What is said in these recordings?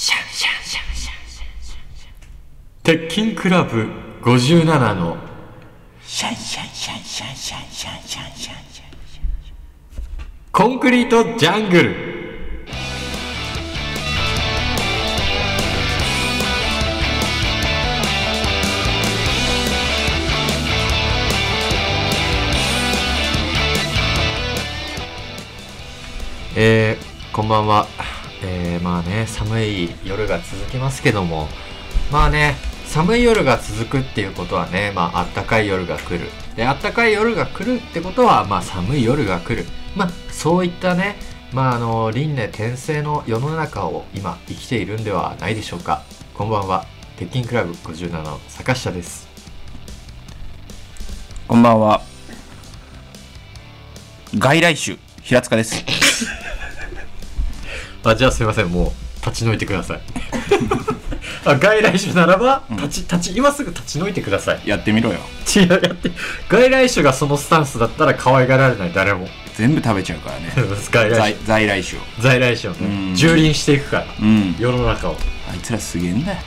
シャンシャンシャンシャンシャンシャンシャン鉄筋クラブ57のシャンシャンシャンシャンシャンシャンシャンシャンシャンコンクリートジャングルえー、こんばんは。えー、まあね、寒い夜が続きますけども、まあね、寒い夜が続くっていうことはね、まあ、あったかい夜が来る。で、あったかい夜が来るってことは、まあ、寒い夜が来る。まあ、そういったね、まあ、あの、輪廻転生の世の中を今生きているんではないでしょうか。こんばんは。鉄筋クラブ57の坂下です。こんばんは外来種平塚です あ、じゃあすいません、もう、立ち退いてください。あ外来種ならば、立ち、立ち、今すぐ立ち退いてください。やってみろよ違う、やって、外来種がそのスタンスだったら可愛がられない、誰も。全部食べちゃうからね 外来在種。在来種を在来種をうね、ん蹂躙していくから、うん世の中を。あいつらすげえんだよ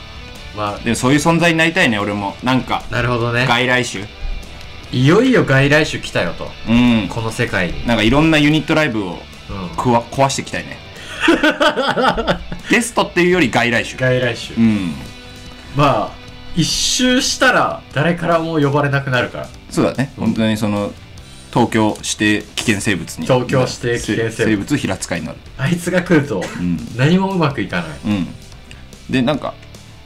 までもそういう存在になりたいね俺もなんかあ、なるほどね。外来種いよいよ外来種来たよと。うんこの世界に。なんかいろんなユニットライブをうん。くわ壊していきたいねゲストっていうより外来種。外来種。うん。まあ、一周したら誰からも呼ばれなくなるから。そうだね。本当にその東京指定危険生物に。東京指定危険生物。平塚になる。あいつが来ると、うん。何もうまくいかない。うん。でなんか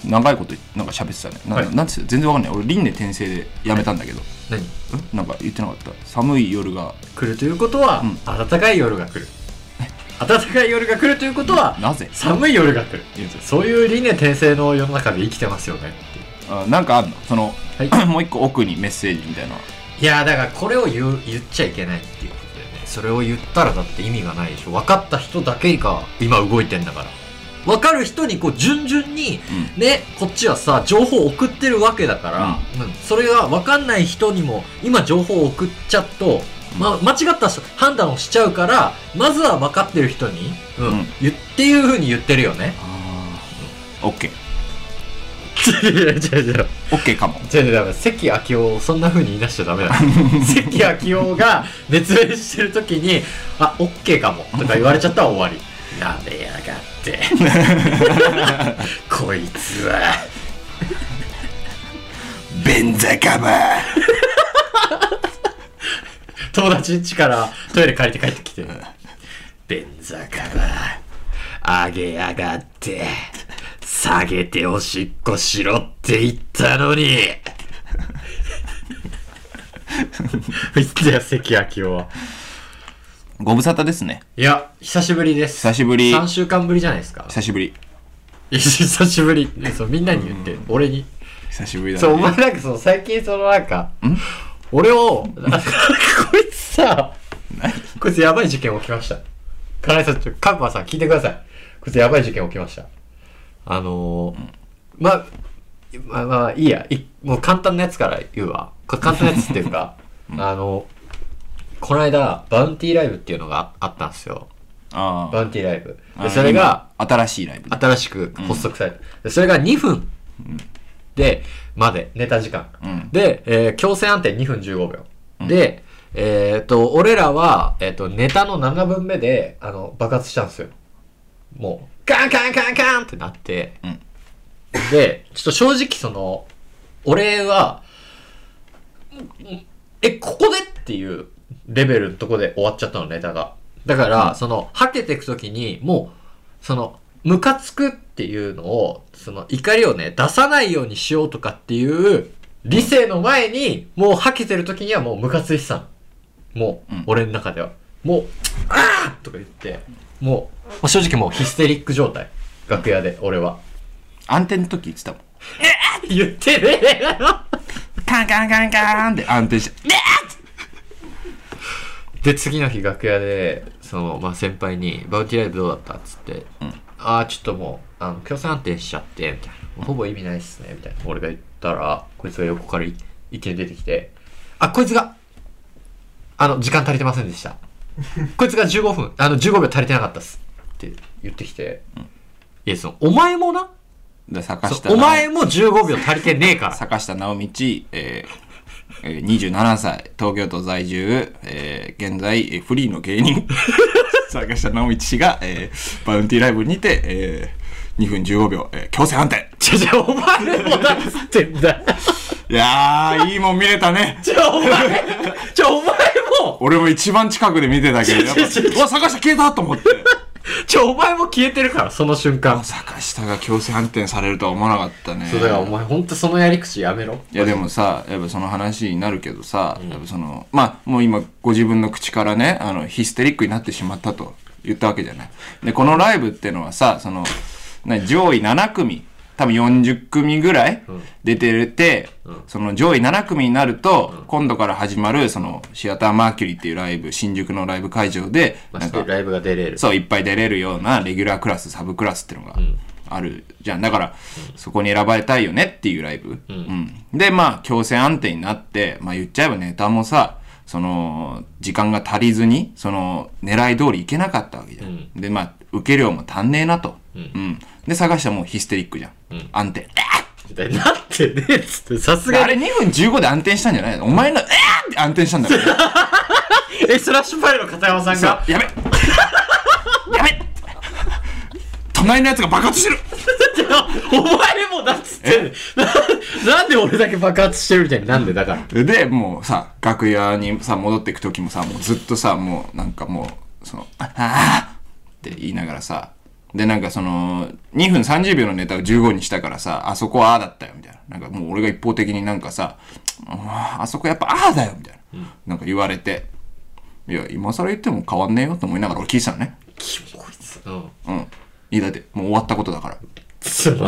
長いことなんか喋ってたね。な,、はい。なんつう全然わかんない。俺輪廻転生でやめたんだけど、何？ん？なんか言ってなかった。寒い夜が来るということは、うん。暖かい夜が来る。暖かい夜が来るということは、なぜ？寒い夜が来る。そういう理念転生の世の中で生きてますよねって。あなんかあんの？その、はい。もう一個奥にメッセージみたいないやだからこれを言う言っちゃいけないっていうことでね。それを言ったらだって意味がないでしょ。分かった人だけが今動いてんだから。分かる人にこう順々にねこっちはさ情報を送ってるわけだから、うん。それが分かんない人にも今情報を送っちゃうと、ま間違った判断をしちゃうからまずは分かってる人に、うんうん。言っていうふうに言ってるよね。ああ OK 違う違う違う。OK かも。違う違う、だから関明夫をそんな風に言い出しちゃダメだ。関明夫が熱弁してる時に、あ、オッケーかも。とか言われちゃったら終わり。なめやがって。こいつは。便座カバー友達ん家からトイレ借りて帰ってきて。便座から、あげやがって。下げておしっこしろって言ったのに。言ってよ、関明夫は。ご無沙汰ですねいや、久しぶりです。久しぶり3週間ぶりじゃないですか。久しぶり久しぶり。ねそう、みんなに言って、俺に。久しぶりだねそう、お前なんかその、最近そのなんか、俺を、なんかこいつさ、こいつやばい事件起きました。金井さん、ちょ、カンパさん聞いてください。こいつやばい事件起きました。あのー、まあ、まあまあ、いいや。いもう簡単なやつから言うわ。簡単なやつっていうか、あの、この間、バウンティーライブっていうのがあったんですよ。あバウンティーライブ。あで、それが、今新しいライブ新しく発足された。でそれが2分で、まで、ネタ時間。うんで、えー強制安定2分15秒。で、えっ、と、俺らは、えっ、と、ネタの7分目で、あの、爆発したんですよ。もう、カンカンカンカンってなって、うんで、ちょっと正直その、俺は、んえ、ここでっていうレベルのとこで終わっちゃったの、ネタが。だから、その、はけていくときに、もう、その、ムカつくっていうのを、その、怒りをね、出さないようにしようとかっていう、理性の前に、もうはけてるときにはもうムカついてたの。もう、うん俺の中では。もう、あーとか言って、もう、まあ正直もうヒステリック状態。楽屋で、俺は。安定の時言ってたもん言ってねえよカンカンカンカンって安定してで、次の日楽屋で、その、まあ、先輩に、バウティライブどうだったっつって、うんああ、ちょっともう、あの、強制安定しちゃって、みたいな。ほぼ意味ないっすね、みたいな。俺が言ったら、こいつが横からい一気に出てきて、あ、こいつが、あの、時間足りてませんでした。こいつが15分、あの、15秒足りてなかったっす。って言ってきて、いや、その、お前もな？で坂下お前も15秒足りてねえから。坂下直道、えーえー27歳、東京都在住、えー現在、えーフリーの芸人、坂下直道氏が、えーバウンティーライブにて、えー2分15秒、えー強制判定。ちょちょ、お前もだっつってんだよ。いやー、いいもん見れたね。ちょ、お前、ちょ、お前も、俺も一番近くで見てたけど、やっぱ、うわ、坂下消えたと思って。ちょ、お前も消えてるから、その瞬間。坂下が強制判定されるとは思わなかったね。そう、だからお前ほんとそのやり口やめろ。いやでもさ、やっぱその話になるけどさ、やっぱその、まあもう今ご自分の口からね、あの、ヒステリックになってしまったと言ったわけじゃない。で、このライブってのはさ、その、な上位7組、多分40組ぐらい出てて、その上位7組になると、今度から始まる、その、シアターマーキュリーっていうライブ、新宿のライブ会場で、まあ、なんか、そういうライブが出れる。そう、いっぱい出れるようなレギュラークラス、サブクラスっていうのがあるじゃん。だから、そこに選ばれたいよねっていうライブ。うんで、まあ、強制安定になって、まあ言っちゃえばネタもさ、その、時間が足りずに、その、狙い通りいけなかったわけじゃん。で、まあ、受け量も足んねえなと。うん。で、探したらもうヒステリックじゃん。安定。なってねえっつって、さすがあれに。2分15で安定したんじゃないの？お前の、えー！って安定したんだから。え、スラッシュパイの片山さんが、やべやべ隣のやつが爆発してる。お前もだっつって。な、なんで俺だけ爆発してるみたいになんでだから。で、もうさ、楽屋にさ、戻っていく時もさ、もうずっとさ、もうなんかもう、その、ああー！って言いながらさ、で、なんかその、2分30秒のネタを15にしたからさ、あそこはああだったよ、みたいな。なんかもう俺が一方的になんかさ、あそこやっぱああだよ、みたいな。なんか言われて、いや、今更言っても変わんねえよと思いながら俺聞いてたのね。キモこいつ。うん。うん。いいだって、もう終わったことだから。終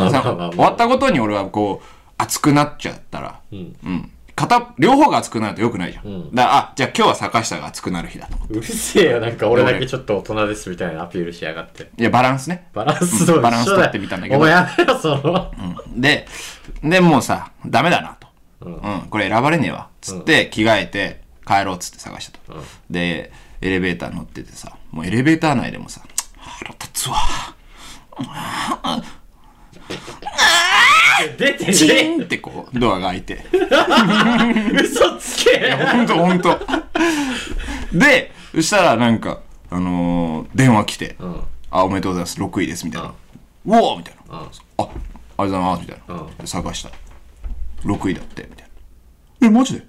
わったことに俺はこう、熱くなっちゃったら、んうん。片、両方が熱くなると良くないじゃん。んだから、あ、じゃあ今日は坂下が熱くなる日だと思って。うるせえよ、なんか俺だけちょっと大人ですみたいなアピールしやがって。いや、バランスね。バランスと一緒だよバランス取ってみたんだけどお前やめろ、その。うん。で、で、もうさ、ダメだなと。うんうん。これ選ばれねえわ。つって、着替えて、帰ろうっつって探したと。で、エレベーター乗っててさ、もうエレベーター内でもさ、腹立つわ。出てチねーンってこう、ドアが開いて。え嘘つけほんとほんと。で、そしたらなんか、あのー電話来て、うん。あ、おめでとうございます、6位です、みたいな。うおーみたいな。うん。あ、ありがとうございます、みたいな。うんで探した。6位だって、みたいな。え、マジで？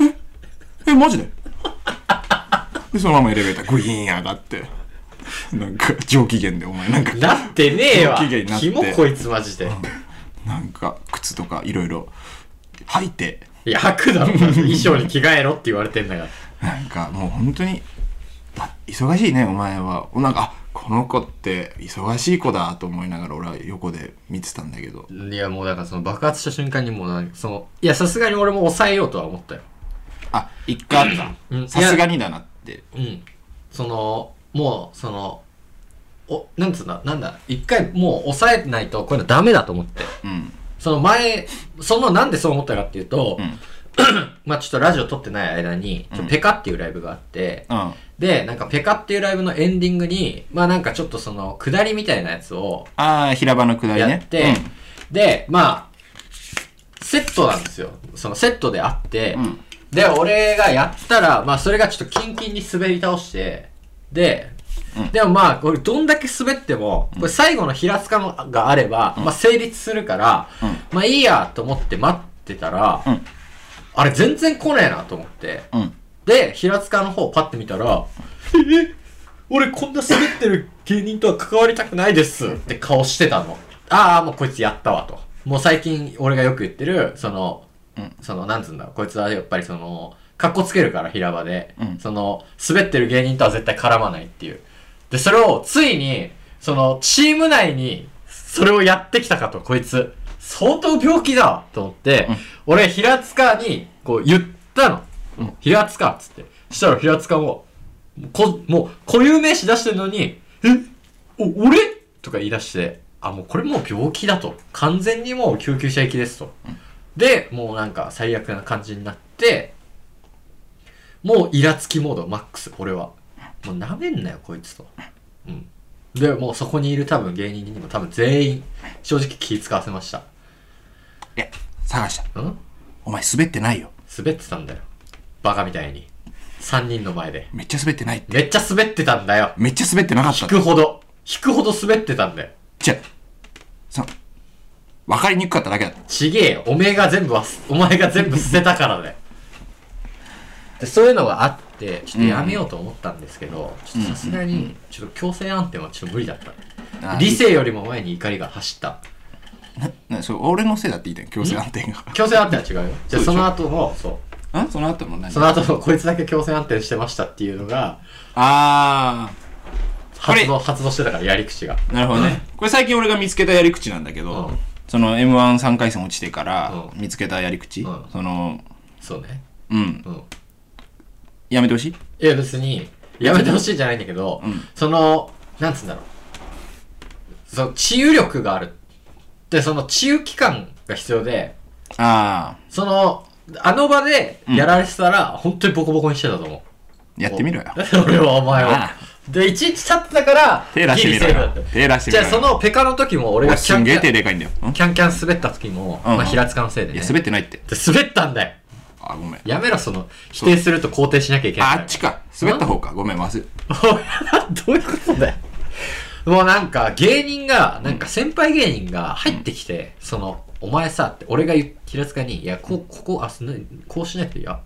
え、え、マジで？で、そのままエレベーターグイーン上がって、なんか上機嫌でお前なんか、なってねえわ。不機嫌になってキモこいつマジで。なんか靴とかいろいろ履いて、いや、吐くだろ。衣装に着替えろって言われてんだから。なんかもう本当に、あ忙しいね、お前は。なんか、あ、この子って忙しい子だと思いながら俺は横で見てたんだけど。いや、もうだからその爆発した瞬間にもうなんか、その、いや、さすがに俺も抑えようとは思ったよ。あ、一回あっうんた。さすがにだなって。うん。その、もう、その、お、なんつうんだ、なんだ、一回もう抑えないとこういうのダメだと思って。うん。その前、そのなんでそう思ったかっていうと、うん まあちょっとラジオ撮ってない間に、ペカっていうライブがあって、うん。で、なんかペカっていうライブのエンディングに、まあなんかちょっとその、下りみたいなやつをああ、平場の下りね。やって、で、まあ、セットなんですよ。そのセットであって、うん。うん。で、俺がやったら、まあそれがちょっとキンキンに滑り倒して、で、うん。でもまあ、これどんだけ滑っても、これ最後の平塚のがあれば、まあ成立するから、うん。まあいいやと思って待ってたら、うん。あれ全然来ねえなと思って、うん。で、平塚の方パッて見たら、え俺こんな滑ってる芸人とは関わりたくないですって顔してたの。ああ、もうこいつやったわと。もう最近俺がよく言ってる、その、うん。その、なんつうんだろう、こいつはやっぱりその、格好つけるから平場で、うんその、滑ってる芸人とは絶対絡まないっていう。で、それをついに、その、チーム内に、それをやってきたかと、こいつ。相当病気だと思って、うん俺、平塚に、こう、言ったの。うん平塚っつって。したら平塚も、こ、もう、固有名詞出してるのに、えお、俺？とか言い出して、あ、もうこれもう病気だと。完全にもう救急車行きですと。で、もうなんか最悪な感じになって、もうイラつきモードマックス、俺は。もう舐めんなよ、こいつと。うん。で、もうそこにいる多分芸人にも多分全員、正直気使わせました。いや、探した。ん？お前滑ってないよ。滑ってたんだよ。バカみたいに。3人の前で。めっちゃ滑ってないって。めっちゃ滑ってたんだよ。めっちゃ滑ってなかった引くほど。引くほど滑ってたんだよ。じゃその、わかりにくかっただけだった。ちげえよ。おめえが全部はす、お前が全部捨てたからだよ。で、そういうのがあって、ちょっとやめようと思ったんですけど、さすがに、ちょっと強制暗転はちょっと無理だった。あ理性よりも前に怒りが走った。なそれ俺のせいだって言いたい強制安定が。強制暗転は違うよ。じゃあその後の、そう。ん？その後の何？その後のこいつだけ強制暗転してましたっていうのが、あこれ発動、発動してたから、やり口が。ー、なるほどね。これ最近俺が見つけたやり口なんだけど、うんその M13 回戦落ちてからう見つけたやり口、うんその、そうね。うん、うん。やめてほしい？いや別に、やめてほしいじゃないんだけど、うんその、なんつうんだろう。その、治癒力がある。で、その治癒期間が必要で、あその、あの場でやられてたら、本当にボコボコにしてたと思ー、やってみろよ。う。俺はお前あは。で、いちいち立ってたから、手出してみろよギリセーフだった。。手出してみ。じゃあそのペカの時も俺がキャンキャン、手でかいんだよ。んキャンキャン滑った時も、うんまあ平塚のせいでね。いや、滑ってないって。で滑ったんだよ。あ、ごめん。やめろ、その、否定すると肯定しなきゃいけないあっちか。滑った方か。ごめん、忘れ。どういうことだよ。もうなんか、芸人が、なんか先輩芸人が入ってきて、その、お前さ、って、俺が平塚に、いや、こう、ここ、あ、こうしないと、いや、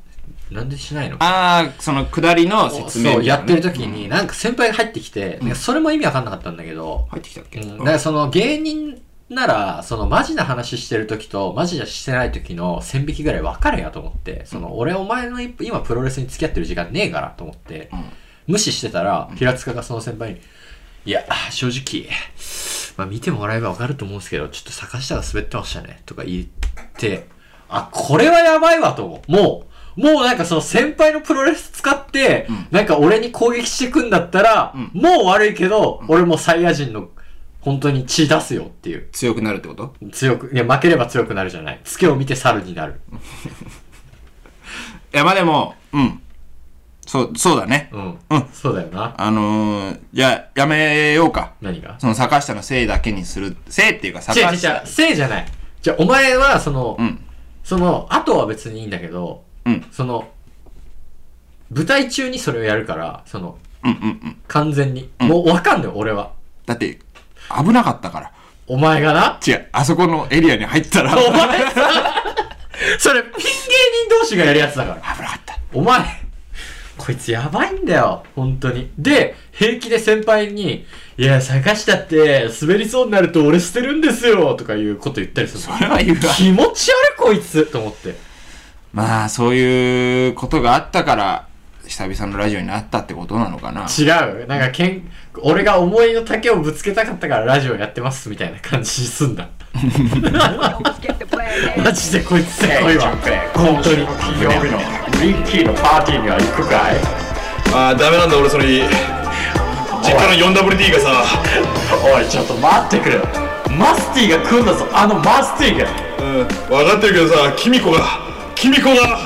なんでしないの？ああ、その下りの説明、そう、やってる時うんに、なんか先輩が入ってきて、それも意味わかんなかったんだけど、入ってきたっけ、うん、だからその芸人なら、そのマジな話してる時とマジなしてない時の線引きぐらい分かれやと思って、その俺お前の今プロレスに付き合ってる時間ねえからと思って、うん。無視してたら、平塚がその先輩に、いや、正直、まあ見てもらえば分かると思うんですけど、ちょっと坂下が滑ってましたね、とか言って、あ、これはやばいわと思う。もう、もうなんかその先輩のプロレス使って、うん。なんか俺に攻撃してくんだったら、うん。もう悪いけど、俺もサイヤ人の本当に血出すよっていう。強くなるってこと？強く、いや負ければ強くなるじゃない。ツケを見て猿になる。いや、まあでも、うん。そう、そうだね。うん。うんそうだよな。あのー、じゃあ、やめようか。何が？その坂下のせいだけにする。せいっていうか違う坂違う違下う。。せいじゃない。じゃあお前は、その、うん。その、後は別にいいんだけど、うん。その、舞台中にそれをやるから、その、うんうんうん。完全に。んもうわかんない、俺は。だって、危なかったから。お前がな？違う、あそこのエリアに入ったら、お危な前さ、それ、ピン芸人同士がやるやつだから。かった。お前、こいつやばいんだよ、本当に。で、平気で先輩に、いや、坂下って滑りそうになると俺捨てるんですよ、とかいうこと言ったりするそれは言うわ。気持ち悪いこいつと思って。まあ、そういうことがあったから、久々のラジオになったってことなのかな？違うなんかけん、俺が思いの丈をぶつけたかったからラジオやってますみたいな感じすんだ。マジでこいつせこいわ。本当に。金曜日のリッキーのパーティーには行くかい？あーダメなんだ俺それ実家の 4WD がさおい、ちょっと待ってくれ。マスティが来んだぞ、あのマスティが。うん分かってるけどさキミコがキミコが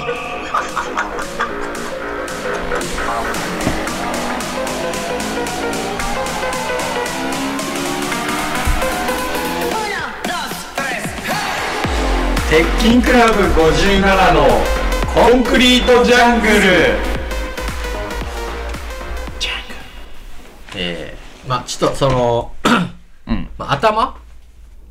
鉄筋クラブ57のコンクリートジャングルえー、まあちょっとその、うん。まあ、頭？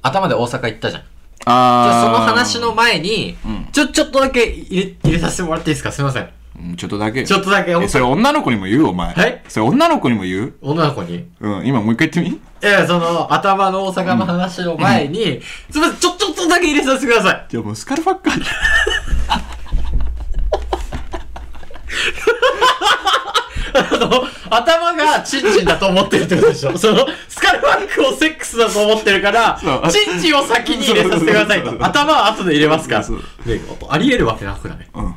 頭で大阪行ったじゃん。じあゃあその話の前に、うんちょ、ちょっとだけ入れ、入れさせてもらっていいですか？すいません。うんちょっとだけ。ちょっとだけ、え、それ女の子にも言う？お前。はい？それ女の子にも言う？女の子に？うん、今もう一回言ってみ？いや、その、頭の大阪の話の前に、すいません、ちょ、ちょっとだけ入れさせてください。じゃあもうスカルファッカー。あの、頭がチンチンだと思ってるってことでしょその、スカルバックをセックスだと思ってるからチンチンを先に入れさせてくださいと。頭は後で入れますから。そうで、あり得るわけなくないうん。うん。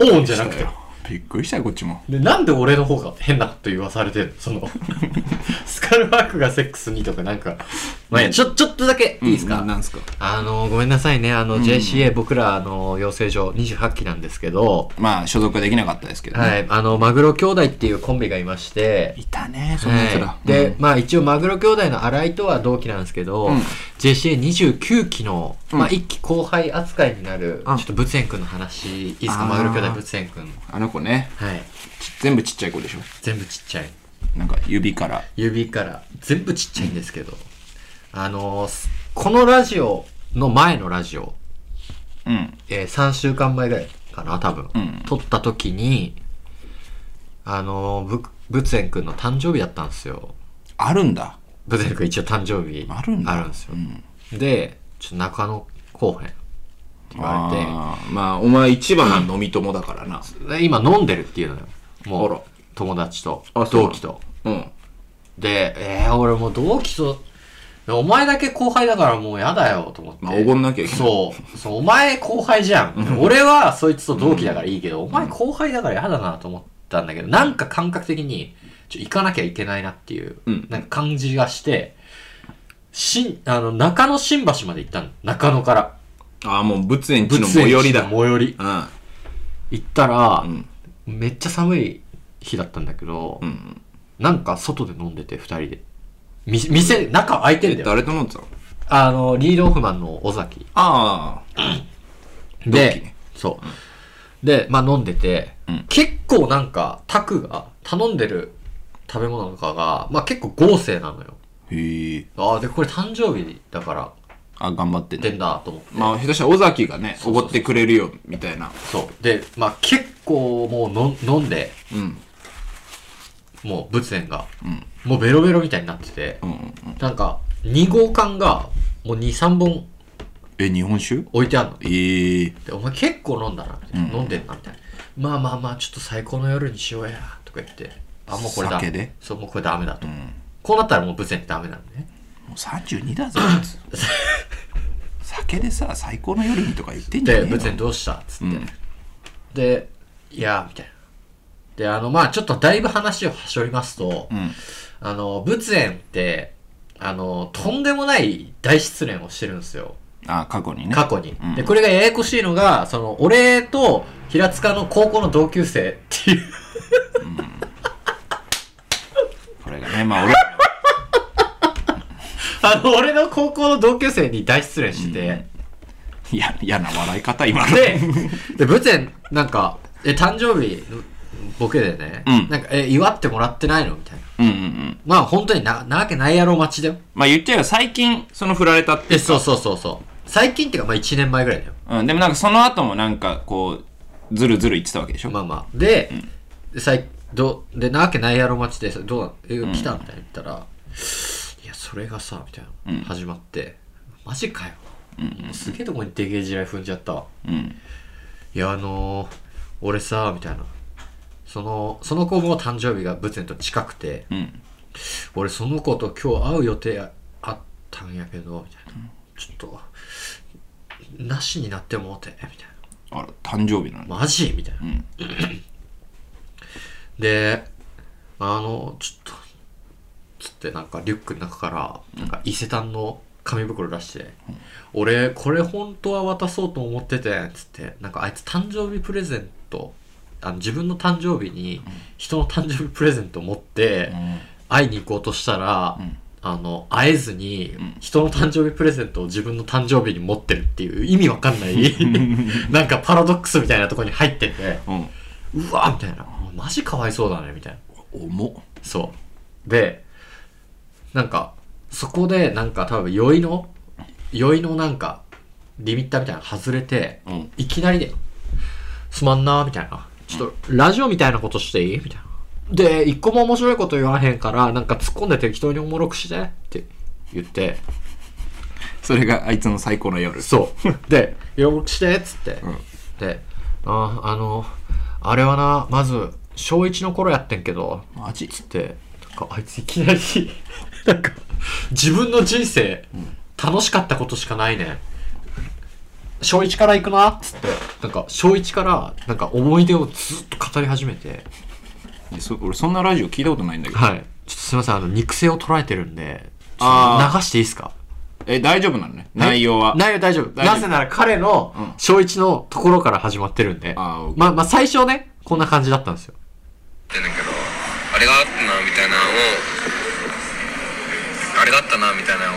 オーンじゃなくて。びっくりしたよ、こっちも。で、なんで俺の方が変なこと言わされてるの？その、スカルバックがセックスにとかなんか、まあいいや、ちょ、ちょっとだけいいですか、うんなんすか？あの、ごめんなさいね。あの、JCA 僕ら、あの、養成所28期なんですけど、まあ、所属はできなかったですけどね。はい、あの、マグロ兄弟っていうコンビがいまして、いたね、そんなやつら。は。い、で、まあ一応マグロ兄弟の新井とは同期なんですけど、うん。JCA29 期の、まあうん。一期後輩扱いになる、あちょっと仏炎くんの話、いいですか？マグロ兄弟仏炎くん。あの子ね、はい。ち全部ちっちゃい子でしょ？全部ちっちゃい。なんか指から。指から全部ちっちゃいんですけど、あのーこのラジオの前のラジオ、うん。えー3週間前ぐらいかな、多分。うん撮った時に、あのー、ぶ、仏炎くんの誕生日だったんですよ。あるんだ。仏炎くん一応誕生日あるんだ。あるんですよう。ん。で、ちょっと中野後編って言われあーまあ、お前一番の飲み友だからな。今飲んでるっていうのよ。もう、友達と同期と。うん。で、えー、俺もう同期と、お前だけ後輩だからもうやだよと思って。まあ、おごんなきゃいけない。そう。そう、お前後輩じゃん。俺はそいつと同期だからいいけど、お前後輩だから嫌だなと思ったんだけど、なんか感覚的に、ちょ、行かなきゃいけないなっていう、うんなんか感じがして、しん、あの、中野新橋まで行ったの。中野から。ああ、もう仏園地の最寄りだ。仏園地の最寄り。うん。行ったら、うん。めっちゃ寒い日だったんだけど、うん。なんか外で飲んでて、二人で。み店、中開いてんだよ。誰と飲んでたの？あの、リードオフマンの尾崎。ああ。同期でね、そう。で、まあ飲んでて、うん結構なんか、タクが頼んでる食べ物とかが、まあ結構豪勢なのよ。へえ。ああ、で、これ誕生日だから、あ、頑張って出んね。だと思って。まあ、下手したら尾崎がね、おごってくれるよ、みたいな。そう。で、まあ結構もうの飲んで、うん。もう仏炎が、うん。もうベロベロみたいになってて、うんうんうん。なんか、2号缶が、もう2、3本え、日本酒？置いてあるの。ええ。で、お前結構飲んだな、みたいな。うん飲んでんな、みたいな。まあまあまあ、ちょっと最高の夜にしようや、とか言って。あ、もうこれだ。酒で？そう、もうこれダメだと。うん。もこうなったらもう仏炎ってダメなんでね。う32だぞ、酒でさ、最高の夜にとか言ってんじゃで、ねえよ仏炎どうしたっつって。うんで、いや、みたいな。で、あの、まあちょっとだいぶ話をはしょりますと、うん。あの、仏炎って、あの、とんでもない大失恋をしてるんですよ。あ、過去にね。過去に。うんで、これがややこしいのが、その、俺と平塚の高校の同級生っていう。これがね、まあ俺、あの、俺の高校の同級生に大失恋してて、いや、嫌な笑い方、今の。で、で、仏炎、なんか、え、誕生日のボケでね、うんなんか、え、祝ってもらってないのみたいな。うんうんうん。まあ、本当にな、なわけないやろ待ちだよ。まあ言っちゃえば最近、その振られたってえ、そうそうそうそう。最近っていうか、まあ1年前ぐらいだよ。うん、でもなんかその後もなんかこう、ずるずる言ってたわけでしょ、まあまあ。で、で最どうで、なわけないやろ待ちで、どうなえ、来たみたいな言ったら、いや、それがさ、みたいな、うん始まって、マジかよ。もうすげえとこにでけえ地雷踏んじゃったわ。うん。いや、あのー、俺さ、みたいな。その、その子も誕生日が仏炎と近くて、うん。俺その子と今日会う予定あったんやけど、みたいな。ちょっと、なしになってもうて、みたいあら、誕生日なのな。マジ？みたいな。うん。で、あの、ちょっと、つってなんかリュックの中から、なんか伊勢丹の紙袋出して、俺、これ本当は渡そうと思ってて、つって、なんかあいつ誕生日プレゼント、あの自分の誕生日に人の誕生日プレゼント持って、会いに行こうとしたら、んあの、会えずに、人の誕生日プレゼントを自分の誕生日に持ってるっていう意味わかんない、なんかパラドックスみたいなところに入ってて、うん。うわみたいな。マジかわいそうだね、みたいな。重っ。そう。で、なんか、そこで、なんか多分、酔いの、酔いのなんか、リミッターみたいなの外れて、うん。いきなりで、すまんな、みたいな。ちょっと、ラジオみたいなことしていい？みたいな。で、一個も面白いこと言わへんから、なんか突っ込んで適当におもろくして、って言って、それがあいつの最高の夜。そう。で、よろくして、っつって。んで、あ、あの、あれはな、まず、小1の頃やってんけど、マジ？つって、なんかあいついきなり、なんか、自分の人生、楽しかったことしかないね。小1から行くなつって、なんか、小1から、なんか思い出をずっと語り始めて、そ俺そんなラジオ聞いたことないんだけど。はい。ちょっとすいません、あの、肉声を捉えてるんで、流していいですか？え、大丈夫なのね？内容は？内容大丈夫。大丈夫なぜなら彼のうん小一のところから始まってるんで。あまあ、まあ最初ね、こんな感じだったんですよ。ってんだけどあれがあったなみたいなのをあれがあったなみたいなのを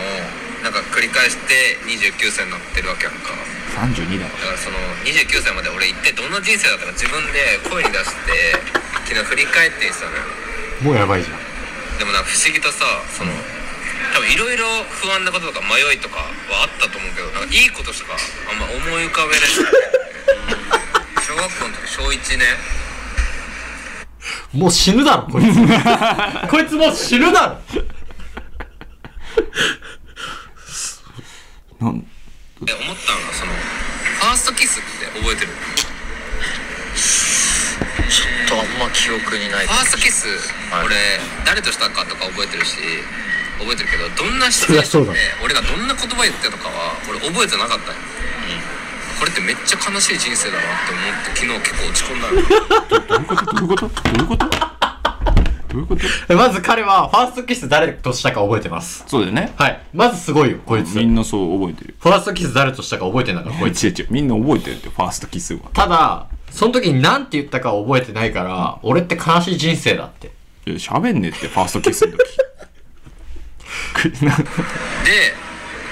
なんか繰り返して29歳になってるわけやんか32だろ。だからその29歳まで俺一体どんな人生だったか自分で声に出して昨日振り返ってたのよもうやばいじゃん。でもなんか不思議とさその多分いろいろ不安なこととか迷いとかはあったと思うけどなんかいいことしかあんま思い浮かべれない 小学校の時小1ねもう死ぬだろ、こいつ。こいつもう死ぬだろ。なん？え思ったのがそのファーストキスって覚えてる？ちょっとあんま記憶にない。ファーストキス、はい。俺誰としたかとか覚えてるし覚えてるけどどんなシチュエーションで俺がどんな言葉言ってたとかは俺覚えてなかったん。よ、これってめっちゃ悲しい人生だなって思って昨日結構落ち込んだの。どういうこと？どういうこと？どういうこと？まず彼は、ファーストキス誰としたか覚えてます。そうだよね。はい。まずすごいよ、こいつ。フみんなそう覚えてる。ァーストキス誰としたか覚えてんだから、こいつ。違う違う。みんな覚えてるって、ファーストキスは。ただ、その時に何て言ったかは覚えてないから、俺って悲しい人生だって。いや、喋んねえって、ファーストキスの時。で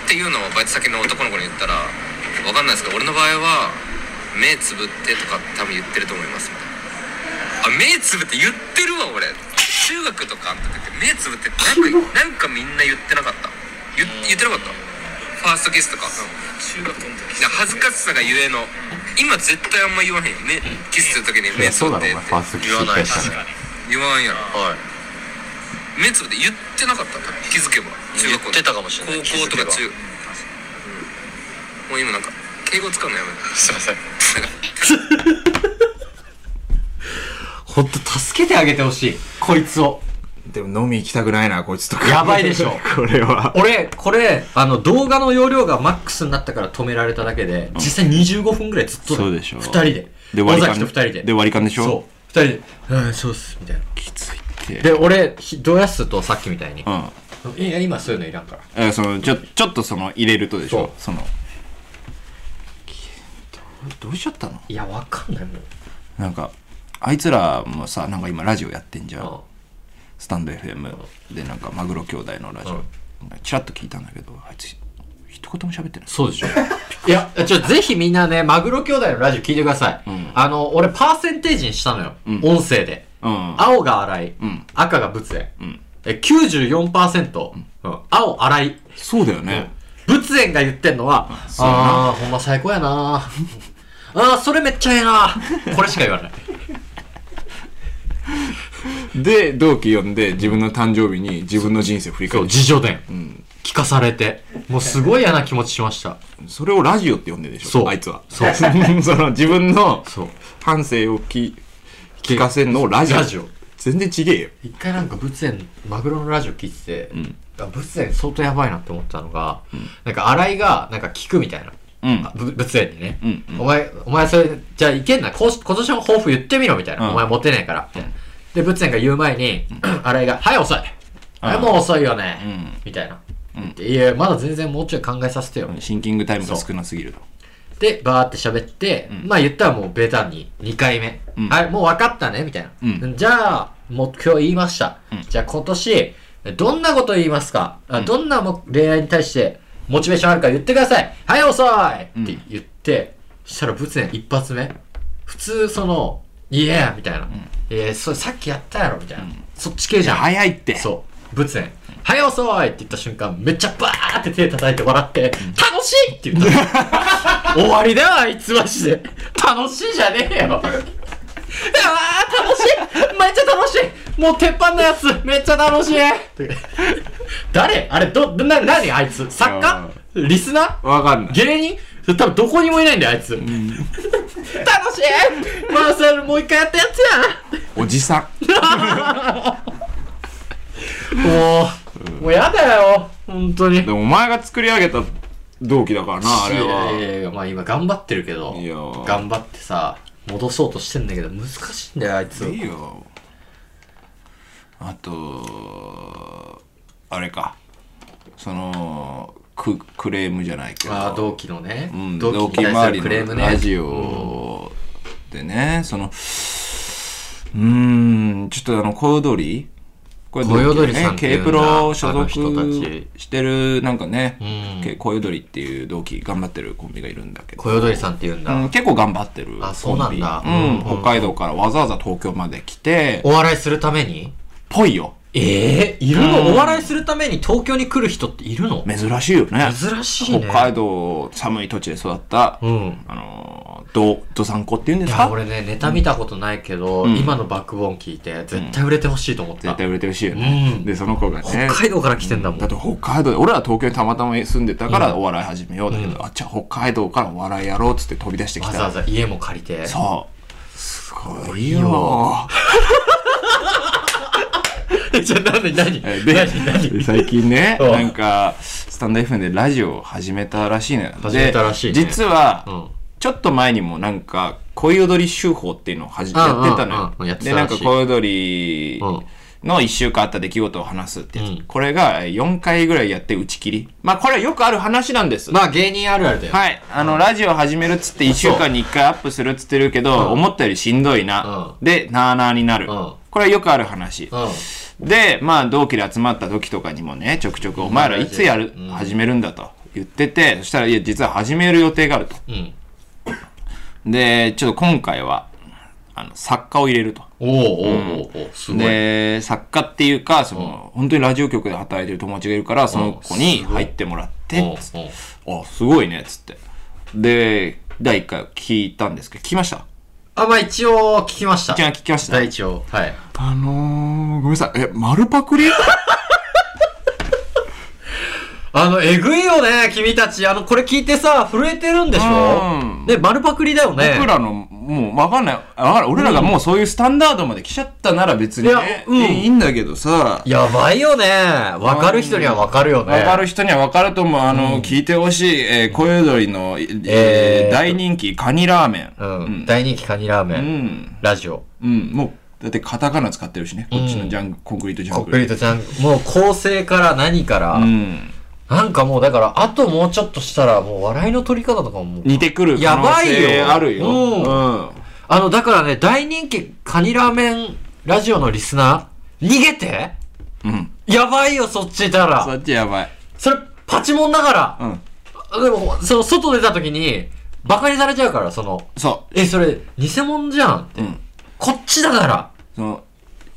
っていうのをバイト先の男の子に言ったら「わかんないですけど俺の場合は目つぶってとか多分言ってると思います」みたいなあ目つぶって言ってるわ俺中学とかの時って目つぶってなんかなんかみんな言ってなかった？言言ってなかった？ファーストキスとか。中学の時。恥ずかしさがゆえの今絶対あんま言わへんよ目キスする時に目つそうだろ、ぶってって。お前、ファーストキス一回したら。言わんやろ。はい。目つぶって言ってなかった？気づけば。中学校の言ってたかもしれない。高校とか中、もう今なんか敬語使うのやめてすいません ほんと、助けてあげてほしい。こいつを。でも飲み行きたくないな、こいつとか。やばいでしょ これは。俺、これ、あの、動画の容量がマックスになったから止められただけで、実際25分ぐらいずっとそうでしょ二人で。で、尾割り勘崎と二人で。で、割り勘でしょそう。二人で、うん、そうっす、みたいな。きついって。で、俺、ひドヤスとさっきみたいにう、ん。いや、今そういうのいらんから。えーその、ちょ、ちょっとその、入れるとでしょその、どうどうしちゃったの？いや、わかんないもん。なんか、あいつらもさ、なんか今ラジオやってんじゃん。うん。スタンド FM でなんかマグロ兄弟のラジオ、チラッと聞いたんだけどあいつ一言も喋ってない。そうでしょ。いや、ちょ、ぜひみんなね、マグロ兄弟のラジオ聞いてください。ん。あの、俺パーセンテージにしたのよ。ん。音声で。うん。青が荒い、うん。赤が仏炎。うん。え、94%、うん、青荒い。そうだよね、仏炎が言ってんのは、ああー、ほんま最高やなああー、それめっちゃええなこれしか言わない。で同期呼んで自分の誕生日に自分の人生振りそう、返る自助伝。ん聞かされて。もうすごい嫌な気持ちしました。それをラジオって呼んでるでしょ？そうあいつはそう その自分のそう。反省を聞聞かせんのをラジオラジオ全然ちげえよ一回なんか仏炎、マグロのラジオ聞いてて、んあ仏炎相当やばいなって思ったのが、なんか新井がなんか聞くみたいな。うん。仏炎にね、うんうん。お前、お前それ、じゃあいけんな、今年の抱負言ってみろみたいな。うん。お前モテねえから。みたいなで、仏炎が言う前に、新井が、はい遅い。はいもう遅いよね、うん。みたいな。いや、まだ全然もうちょい考えさせてよ。シンキングタイムが少なすぎると。で、バーって喋って、まあ言ったらもうベタに2回目。うんはい、もう分かったねみたいな。うんじゃあ、目標言いました。うんじゃあ今年、どんなこと言いますか、あどんなも恋愛に対してモチベーションあるか言ってください。はい、遅いって言って、そしたら仏炎一発目。普通その、いやみたいな。いや、それさっきやったやろみたいな。そっち系じゃん。早いってそう。仏炎。はい、遅いって言った瞬間、めっちゃバーって手叩いて笑って、楽しいって言ったの。終わりだよ、あいつマジで。楽しいじゃねえよ。うわー、楽しい。めっちゃ楽しい。もう鉄板のやつ。めっちゃ楽しい。誰？あれ、ど、な、なにあいつ？作家？リスナー？わかんない。芸人？多分どこにもいないんだよ、あいつ。楽しい。まあ、それもう一回やったやつや。おじさもう、もうやだよ。本当に。んでもお前が作り上げた同期だからなあれいやいはやいや、まあ今頑張ってるけど。いやー、頑張ってさ、戻そうとしてんだけど、難しいんだよ、あいつ。いいよあとあれかそのククレームじゃないけど。ああ、同期のね。うん、同同期周りの。ラジオでね、その、うーん、ちょっとあの、小躍りこれさんってい K プロ所属ちしてる、なんかね、うん K 小躍りっていう同期頑張ってるコンビがいるんだけど。小躍りさんって言うんだ。うん、結構頑張ってるあそうなんだ北海道からわざわざ東京まで来て、お笑いするために？ぽいよ。ええいるの、うんお笑いするために東京に来る人っているの？珍しいよね。珍しいね。北海道、寒い土地で育った、うん。あのー、ど、どさんこって言うんですか？俺ね、ネタ見たことないけど、うん今のバックボーン聞いて、絶対売れてほしいと思った。絶対売れてほしいよね。うんで、その子がね。北海道から来てんだもん。だって北海道で、俺は東京にたまたま住んでたからお笑い始めようだけど、あっちは北海道からお笑いやろうっつって飛び出してきわた。ざわざ家も借りて。そう。すごいよ じゃあ何何？えで何？何？最近ね、うんなんか、スタンド FM でラジオを始めたらしいのよ。始めたらしいねで実は、うん。ちょっと前にもなんか、恋踊り手法っていうのをはじやってたのよで、なんか恋踊りうんの一週間あった出来事を話すってやつ。うんこれが4回ぐらいやって打ち切り。まあこれはよくある話なんです。まあ芸人あるあるだよ。はい。あの、ラジオ始めるっつって1週間に1回アップするっつってるけど、うん思ったよりしんどいな。で、なーなーになる。うんこれはよくある話。うん。で、まあ、同期で集まった時とかにもね、ちょくちょく、お前らいつやる、うん始めるんだと言ってて、そしたら、いや、実は始める予定があると。うん。で、ちょっと今回は、あの、作家を入れると。おおおおすごい。で、作家っていうか、その、本当にラジオ局で働いてる友達がいるから、その子に入ってもらって、おあ、すごいね、つって。で、第1回聞いたんですけど、聞きました？あ、まあ一応聞きました。一応聞きました第一応。はい。あのー、ごめんなさい。え、丸パクリ？あの、えぐいよね、君たち。あの、これ聞いてさ、震えてるんでしょ？うんね、丸パクリだよね。僕らの、もう、わかんない。わかんない。俺らがもうそういうスタンダードまで来ちゃったなら別にいやね、うんいいんだけどさ、やばいよね。わかる人にはわかるよね。わかる人にはわかると思う。あの、聞いてほしい、えー、小踊りの、えーえー大人気、カニラーメン。うん。大人気カニラーメうン。ん。ラジオ。うん。もう、だってカタカナ使ってるしね。こっちのジャング、コンクリートジャンコングル。クリートちゃん、もう構成から何から、うん。なんかもうだから、あともうちょっとしたら、もう笑いの取り方とかも似てくる可能やばい性よあるよ。うんうん。あの、だからね、大人気カニラーメンラジオのリスナー、逃げて？うん。やばいよ、そっちいたそら。っちやばい。それ、パチモンだから。うん。でも、その、外出た時に、バカにされちゃうから、その、そえ、それ、偽物じゃんって。う。うん。こっちだから。その、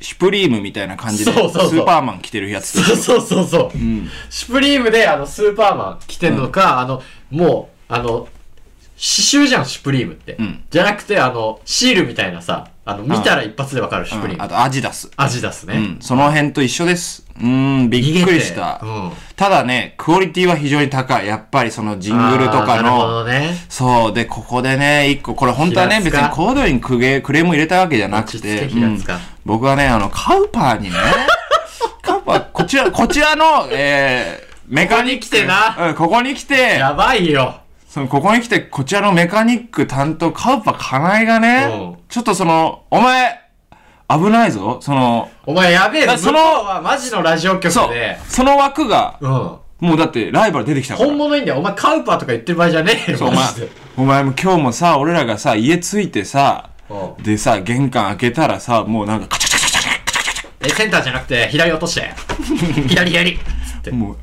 シュプリームみたいな感じで、そうそうそうスーパーマン着てるやつとそうそうそうそう。うん。シュプリームで、あの、スーパーマン着てんのか、あの、もう、あの、刺繍じゃん、シュプリームって。うんじゃなくて、あの、シールみたいなさ、あの、見たら一発でわかるシュプリーム。あとアジダス。味出すね。うん。その辺と一緒です。うん、びっくりした。うん。ただね、クオリティは非常に高い。やっぱりそのジングルとかあーなるほの。どね。そう。で、ここでね、一個、これ本当はね、別平塚にコードにクレクレーム入れたわけじゃなくて、け平うん塚僕はね、あの、カウパーにね、カウパー、こちら、こちらの、えー、メカニック。ここに来てなうん、ここに来て、やばいよ。その、ここに来て、こちらのメカニック担当、カウパかなえがね、うんちょっとその、お前、危ないぞ、その、お前やべえな。だそのはマジのラジオ局で。、その枠が、うん。もうだってライバル出てきたから。本物いいんだよ。お前カウパーとか言ってる場合じゃねえよ。そうお前お前も今日もさ、俺らがさ、家着いてさ、うんでさ、玄関開けたらさ、もうなんかカチャカチャカチャカチえ、センターじゃなくて、左落として。左左。つってャ。もう、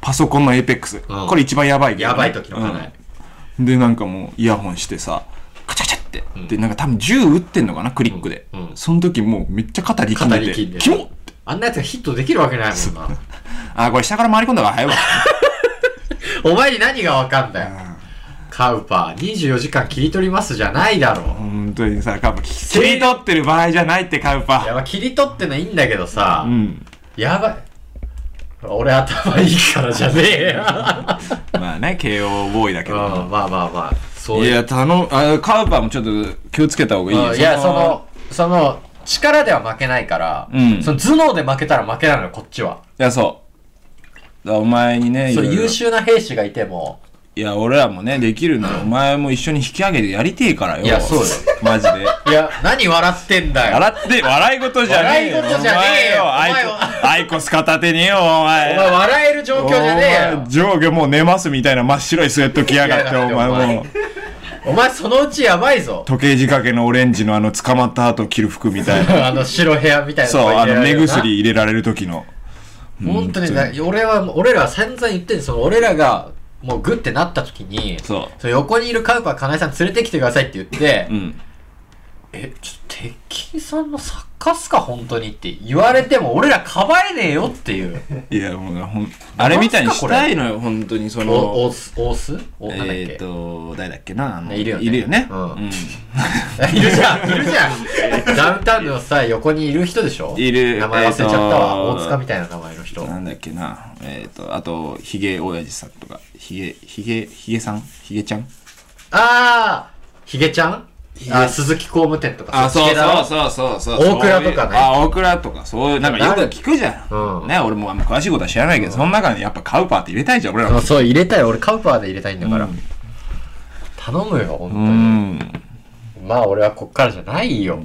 パソコンのエイペックス。んこれ一番やばいけどねやばい時の課題。うんで、なんかもう、イヤホンしてさ、カチャカチャって。で、なんか多分銃撃ってんのかな、クリックで。うんうんその時もうめっちゃ肩力ん。肩力んでキモッあんなやつがヒットできるわけないもんな。あ、これ下から回り込んだから早いわ。お前に何がわかんだよ。カウパー、24時間切り取りますじゃないだろ。本当にさ、カウパ、切り取ってる場合じゃないって、カウパ。やば、切り取ってのいいんだけどさ、うん。やばい。俺頭いいからじゃねえよ。まあね、慶応ボーイだけうん、ど。まあまあまあ、そういや、頼む、あ、カウパーもちょっと気をつけた方がいいようんいや、その、その、力では負けないから、うんその頭脳で負けたら負けなのよ、こっちは。いや、そう。お前にね、優秀な兵士がいても、いや、俺らもね、できるんだよ。お前も一緒に引き上げてやりてえからよ。いやそうよマジで。いや、何笑ってんだよ。笑って、笑い事じゃねえよ。笑い事じゃねえよお前お前よ。アイコアイコス片手によ、お前。お前笑える状況じゃねえよお前。上下もう寝ますみたいな真っ白いスウェット着やがって、お前前もう。お前そのうちやばいぞ。時計仕掛けのオレンジのあの捕まった後着る服みたいな。あの白部屋みたいなそう、あの目薬薬入れられる時の。本当にな、俺は、俺らは散々言ってんその俺らが、もうグッてなった時に、そうの横にいるカウパー金井さん連れてきてくださいって言って、うん。え、ちょっと、鉄筋さんの作家っすか？本当にって言われても、俺らかばえねえよっていう。いや、もうほん、あれみたいにしたいのよ、本当にそお、の。オース、オース？お、なんだっけ、えっと、誰だっけなあのいるよね。いるよね。うん。うん。いるじゃんいるじゃん。ダウンタウンのさ、横にいる人でしょ？いる。名前忘れちゃったわ。えーと大塚みたいな名前の人。なんだっけな。えっと、あと、ヒゲ親父さんとか、ヒゲ、ヒゲ、ヒゲさん？ヒゲちゃん？あーヒゲちゃん？あ、鈴木工務店とか。あ、そうそうそうそうそう。大倉とかねあ、大倉とか、そういう、なんかよく聞くじゃん。うんね、俺もあんま詳しいことは知らないけど、その中にやっぱカウパーって入れたいじゃん、俺らそう、入れたい。俺カウパーで入れたいんだから。うん頼むよ、本当うに。ん。まあ俺はこっからじゃないよ。っ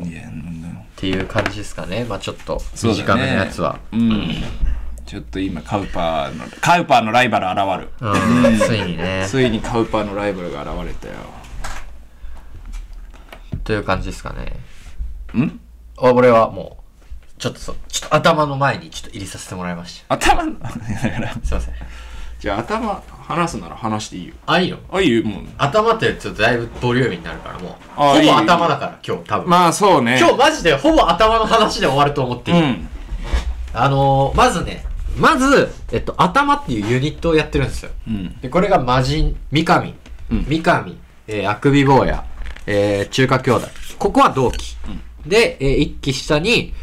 ていう感じですかね。まあちょっと短めのやつは。うん。ちょっと今、カウパーの、カウパーのライバル現る。うん、ついにね。ついにカウパーのライバルが現れたよ。という感じですかね。ん？あ俺はもう、ちょっとそう、ちょっと頭の前にちょっと入れさせてもらいまし頭の、だから、た。すいません。じゃあ頭、話すなら話していいよ。あ、いいの？あ、いいよ、もう。頭ってちょっとだいぶボリューミーになるからもう。あいいほぼ頭だから、今日多分。まあ、そうね。今日マジでほぼ頭の話で終わると思っていい。うん。あのー、まずね、まず、えっと、頭っていうユニットをやってるんですよ。うん。で、これが魔人、三上、うん三上、えー、あくび坊や、えー、中華兄弟。ここは同期。で、えー、一期下に、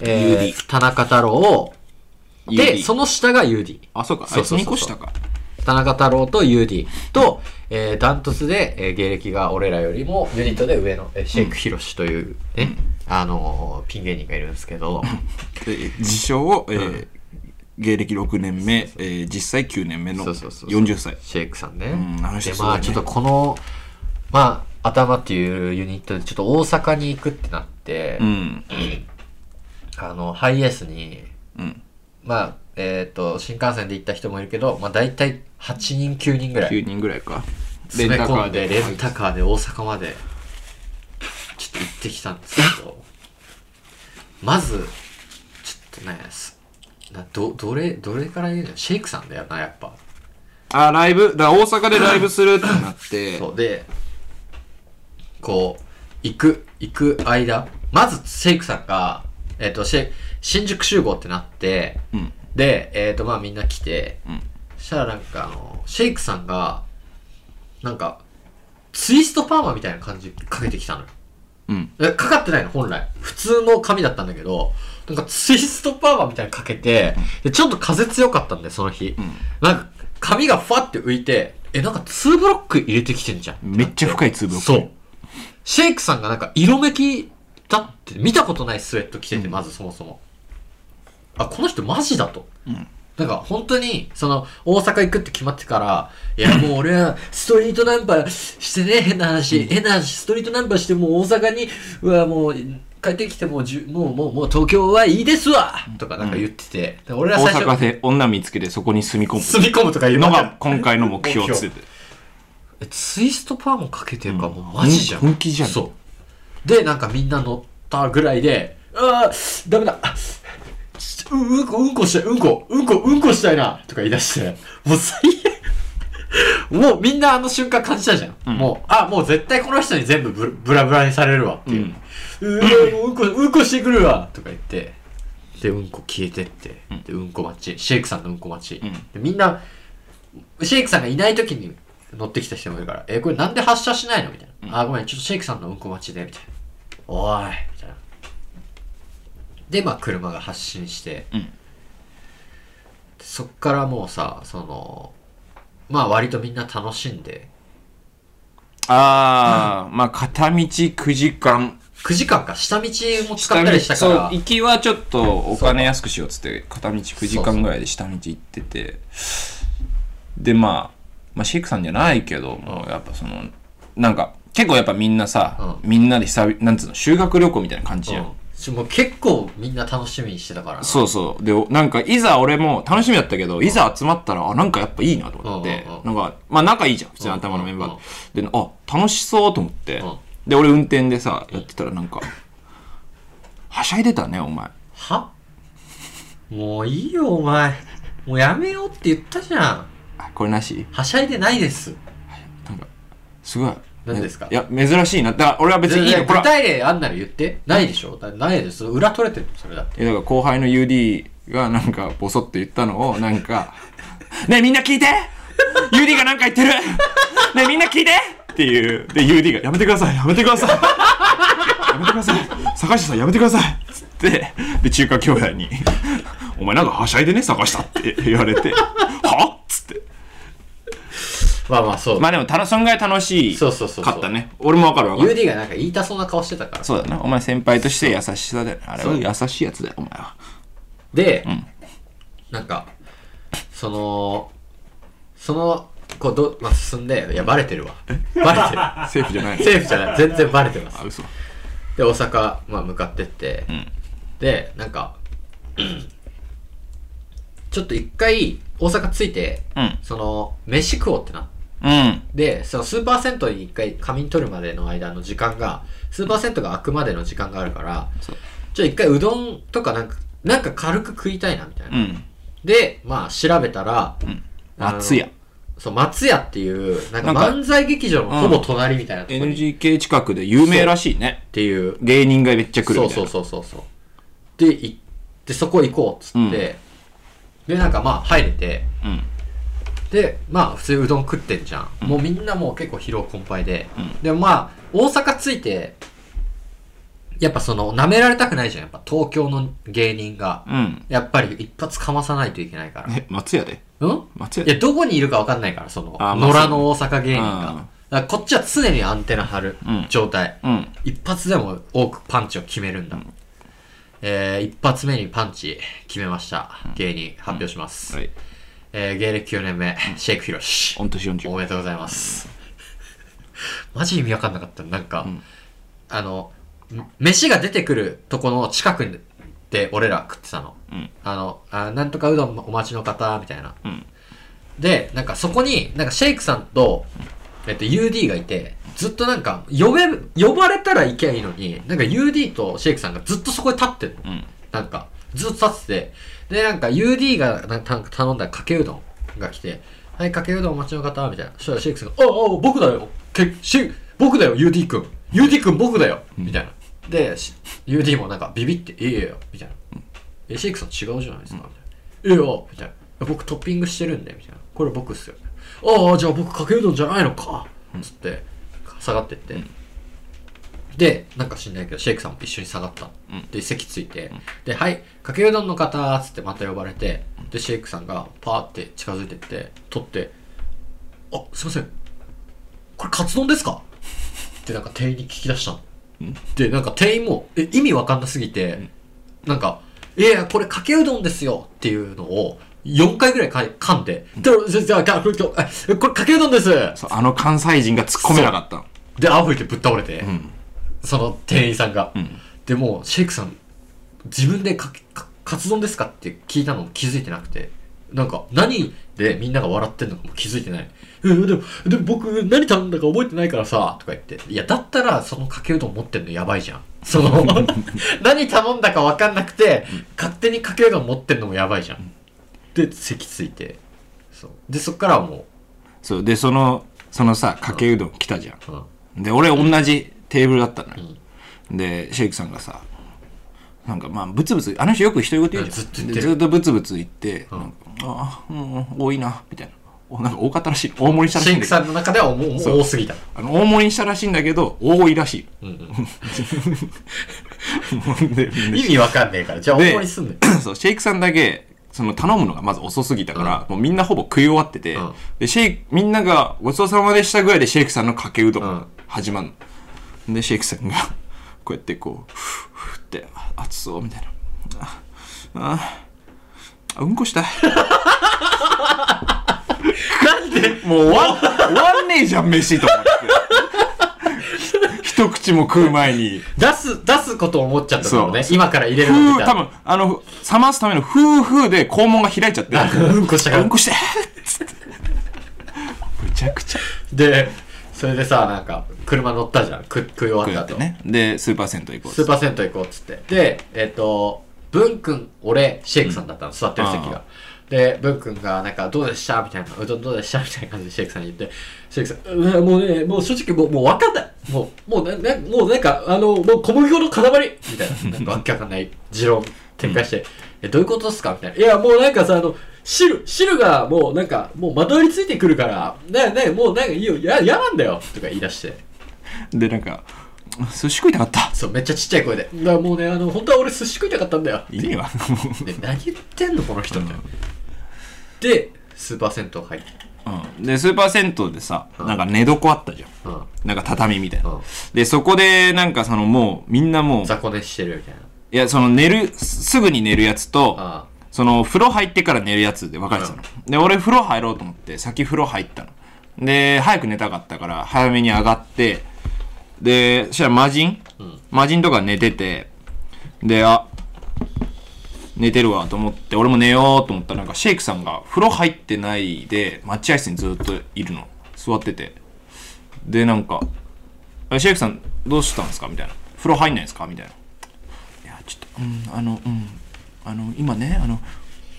えー、田中太郎、で、UD その下が UD。あ、そうか。あいうつそそうそう2個下か。田中太郎と UD と、えー、ダントツで、えー、芸歴が俺らよりもユニットで上の、えー、シェイクヒロシというね、あのー、ピン芸人がいるんですけど、で自称、えー芸歴6年目、えー実際9年目のそうそうそう40歳。シェイクさんね。うん話で、まあちょっとこの、まあ、頭っていうユニットでちょっと大阪に行くってなって、うん。あの、ハイエースに、うん。まあ、えっ、と、新幹線で行った人もいるけど、まあ大体8人9人ぐらい。9人ぐらいか。詰め込んで、レンタカーで大阪まで、ちょっと行ってきたんですけど、まず、ちょっとね、すなど、どれ、どれから言うの？シェイクさんだよな、やっぱ。あ、ライブ、だから大阪でライブするってなって、そうで、こう、行く、行く間、まずシェイクさんが、えっ、と、シェイ新宿集合ってなって、うん。で、えっ、と、まあみんな来て、うんそしたらなんかあの、シェイクさんが、なんか、ツイストパーマみたいな感じかけてきたのよ。うん。え、かかってないの、本来。普通の髪だったんだけど、なんかツイストパーマみたいなのかけて、で、ちょっと風強かったんだよ、その日。んなんか、髪がファって浮いて、え、なんかツーブロック入れてきてんじゃん。めっちゃ深いツーブロック。そう。シェイクさんがなんか色めきだって、見たことないスウェット着てて、まずそもそも。あ、この人マジだと。ん。なんか本当に、その、大阪行くって決まってから、いやもう俺はストリートナンパしてね、変な話、変な話、ストリートナンパしてもう大阪に、うわ、もう、帰ってきてもうじゅ、もう、もう、もう東京はいいですわとかなんか言ってて、で俺は大最初、阪で女見つけてそこに住み込む。住み込むとか言うのがのが、今回の目標っつってて。えツイストパーマかけてるからもうマジじゃん。うん本気じゃんそう。で、なんかみんな乗ったぐらいで、ああ、ダメだ。ううんこ、うんこしたい、うんこ、うんこ、うんこしたいな、とか言い出して、もう最悪。もうみんなあの瞬間感じたじゃん。もう、あ、もう絶対この人に全部ブブラブラにされるわっていう。うーもううんこ、うんこしてくるわ、とか言って。で、うんこ消えてって。で、うんこ待ち。シェイクさんのうんこ待ち。んでみんな、シェイクさんがいない時に乗ってきた人もいるから、え、これなんで発車しないの？みたいな。あ、ごめん、ちょっとシェイクさんのうんこ待ちで、みたいな。おい、みたいな。で、まあ、車が発進して、うん。そっからもうさ、その、まあ、割とみんな楽しんで、あー、まあ片道9時間。9時間か、下道も使ったりしたから、そう、行きはちょっとお金安くしようっつって、片道9時間ぐらいで下道行ってて、で、まあ、まあシェイクさんじゃないけど、もうやっぱそのなんか結構やっぱみんなさ、みんなで久々なんつうの修学旅行みたいな感じじゃん、うん。もう結構みんな楽しみにしてたから。なそうそう。で、なんか、いざ俺も楽しみだったけど、いざ集まったら、あ、なんかやっぱいいなと思って。なんか、まあ仲いいじゃん、普通に頭のメンバーで。で、あ、楽しそうと思って。うん、で、俺運転でさ、やってたらなんか、はしゃいでたね、お前。は？もういいよお前。もうやめようって言ったじゃんあ、これなし？はしゃいでないです。なんか、すごい。何ですか？いや、珍しいな。だから俺は別にいいの。これは、具体例あんなら言って。ないでしょ？だないです裏取れてるの？それだって。だから後輩の UD がなんかボソって言ったのをなんか「ねえみんな聞いて !UD がなんか言ってる！ねえみんな聞いて!」っていう。で UD が「やめてください。やめてください。やめてください。坂下さんやめてください」っつってで中華兄弟に「お前なんかはしゃいでね坂下」って言われて「は？っ?」つってまあまあそう、まあでもたのそんぐらい楽しいそうそうそうそう。かったね。俺もわかるわかる。UD がなんか言いたそうな顔してたから。そうだな。お前先輩として優しさだよ。ねあれは優しいやつだよお前は。で、なんかそのそのこうど、まあ、進んでいやバレてるわ。バレてる。セーフじゃないの？セーフじゃない。全然バレてます。あ嘘。で大阪、まあ、向かってって、ん。でなんかちょっと一回大阪着いて、うん。その飯食おうってなってうん。で、そのスーパー銭湯に一回仮眠取るまでの間の時間が、スーパー銭湯が開くまでの時間があるから、そう。ちょ、一回うどんとかなんか、なんか軽く食いたいなみたいな。うん。で、まあ調べたら、あの松屋。そう、松屋っていう、なんか漫才劇場のほぼ隣みたいなところに、っ NGK 近くで有名らしいね。ていう、芸人がめっちゃ来るみたいな。そうそうそうそうそう。で、行って、そこ行こうっつって、で、なんかまあ入れて、うんで、まあ普通うどん食ってんじゃん。もうみんなもう結構疲労困憊で。でもまあ、大阪着いて、やっぱその、舐められたくないじゃん。やっぱ東京の芸人が。うんやっぱり一発かまさないといけないから。え松屋で？うん？松屋いや、どこにいるか分かんないから、その、あまあ野良の大阪芸人うんが。だからこっちは常にアンテナ張るうん状態。うん一発でも多くパンチを決めるんだ。えー、一発目にパンチ決めました。芸人、発表します。はいえー、芸歴9年目、シェイクヒロシ。御年40おめでとうございます。マジ意味わかんなかった。なんか、あの、ん飯が出てくるとこの近くで俺ら食ってたの。うんあのあ、なんとかうどんお待ちの方、みたいな。うんで、なんかそこに、なんかシェイクさんと、えっと、UD がいて、ずっとなんか、呼べ、呼ばれたら行けばいいのに、なんか UD とシェイクさんがずっとそこで立ってんの。うんなんか、ずっと立ってて、で、なんか UD がなんか頼んだかけうどんが来て、はい、かけうどんお待ちの方、みたいな。そしたらシェイクさんが、ああ、僕だよ。けシェイ僕だよ、UD 君。UD 君僕だよ。みたいな。で、し UD もなんかビビって、いいよ、みたいな。え、シェイクさん違うじゃないですか、みたいな。ええよ、みたいな。僕トッピングしてるんで、みたいな。これ僕っすよ。ああ、じゃあ僕かけうどんじゃないのか。つって、下がってって。で、なんか知んないけど、シェイクさんも一緒に下がった。で、席ついて、で、はい、かけうどんの方、つってまた呼ばれて、で、シェイクさんがパーって近づいてって、取って、あ、すいません。これカツ丼ですか？ってなんか店員に聞き出したの。で、なんか店員も、え、意味わかんなすぎて、なんか、いやいや、これかけうどんですよ。っていうのを、4回ぐらいか噛んで、で、じゃあ、かこれえこれかけうどんです。そうあの関西人が突っ込めなかったの。で、あふいてぶっ倒れて、んその店員さんが。んでもう、シェイクさん、自分でかけかカツ丼ですかって聞いたのも気づいてなくて、なんか、何でみんなが笑ってんのかも気づいてない。えでも、でも僕、何頼んだか覚えてないからさ、とか言って。いや、だったら、そのかけうどん持ってんのやばいじゃん。その、何頼んだか分かんなくて、勝手にかけうどん持ってんのもやばいじゃん。で、席ついて。そう。で、そっからはもそうでそのそのさかけうどん来たじゃう、うん。んで俺同じテーブルだったのよ、でシェイクさんがさなんかまあブツブツあの人よく独り言言うじゃん。ずっと言ってずっとブツブツ言って、なんかああうん多いなみたいな。おなんか多かったらしい。大盛りしたらしいんだけど。シェイクさんの中ではもうもう。多すぎた。あの大盛りにしたらしいんだけど多いらしい、で 意味わかんねえから。じゃあ、大で盛りすんね そうシェイクさんだけその頼むのがまず遅すぎたから、もうみんなほぼ食い終わってて、うん。でシェイクみんながごちそうさまでしたぐらいでシェイクさんのかけうどんがうん。始まるの、でシェイクさんがこうやってこうふうふうってあ熱そうみたいな。あああうんこしたい。なんで？もう終わじゃん飯と思って。一口も食う前に。出す、出すことを思っちゃったんだろう。ね。そ今から入れるふのみたいな。う多分あの冷ますためのふうふうで肛門が開いちゃって。うんこしたから。うんこしてつって。むちゃくちゃ。で、それでさ、なんか、車乗ったじゃん。食食い終わった後。やってね。でスーパー銭湯行こうスーパー銭湯行こうっつって。で、えっ、と、文くん、俺、シェイクさんだったの、座ってる席が。で、文くんが、なんか、どうでした？みたいな、うどんどうでした？みたいな感じでシェイクさんに言って、シェイクさん、うわもうね、もう正直もう、もう分かんない。もう、もうな、なもうなんか、あの、もう小麦粉の塊。みたいな、なんかわけわかんない。持論展開して、え、どういうことですか？みたいな。いや、もうなんかさ、あの、汁、汁がもうなんか、もうまとわりついてくるから、ねねもうなんかいいよ、や、嫌なんだよ。とか言い出して。でなんか寿司食いたかったそう、めっちゃちっちゃい声で。だからもうね、あの、本当は俺寿司食いたかったんだよ。いいねわ で、何言ってんのこの人みたいな。で、スーパー銭湯入って。うんでスーパー銭湯でさなんか寝床あったじゃんうん。なんか畳みたいなうん。でそこでなんかそのもうみんなもう雑魚寝してるみたいな。いやその寝るすぐに寝るやつとあその風呂入ってから寝るやつで分かれてたの、で俺風呂入ろうと思って先風呂入ったので早く寝たかったから早めに上がってでそしたら魔人、魔人とか寝ててであ寝てるわと思って俺も寝ようと思ったらなんかシェイクさんが風呂入ってないで待合室にずっといるの座っててでなんか「えシェイクさんどうしたんですか?」みたいな「風呂入んないですか?」みたいな「いやちょっとうんあのうんあの今ねあの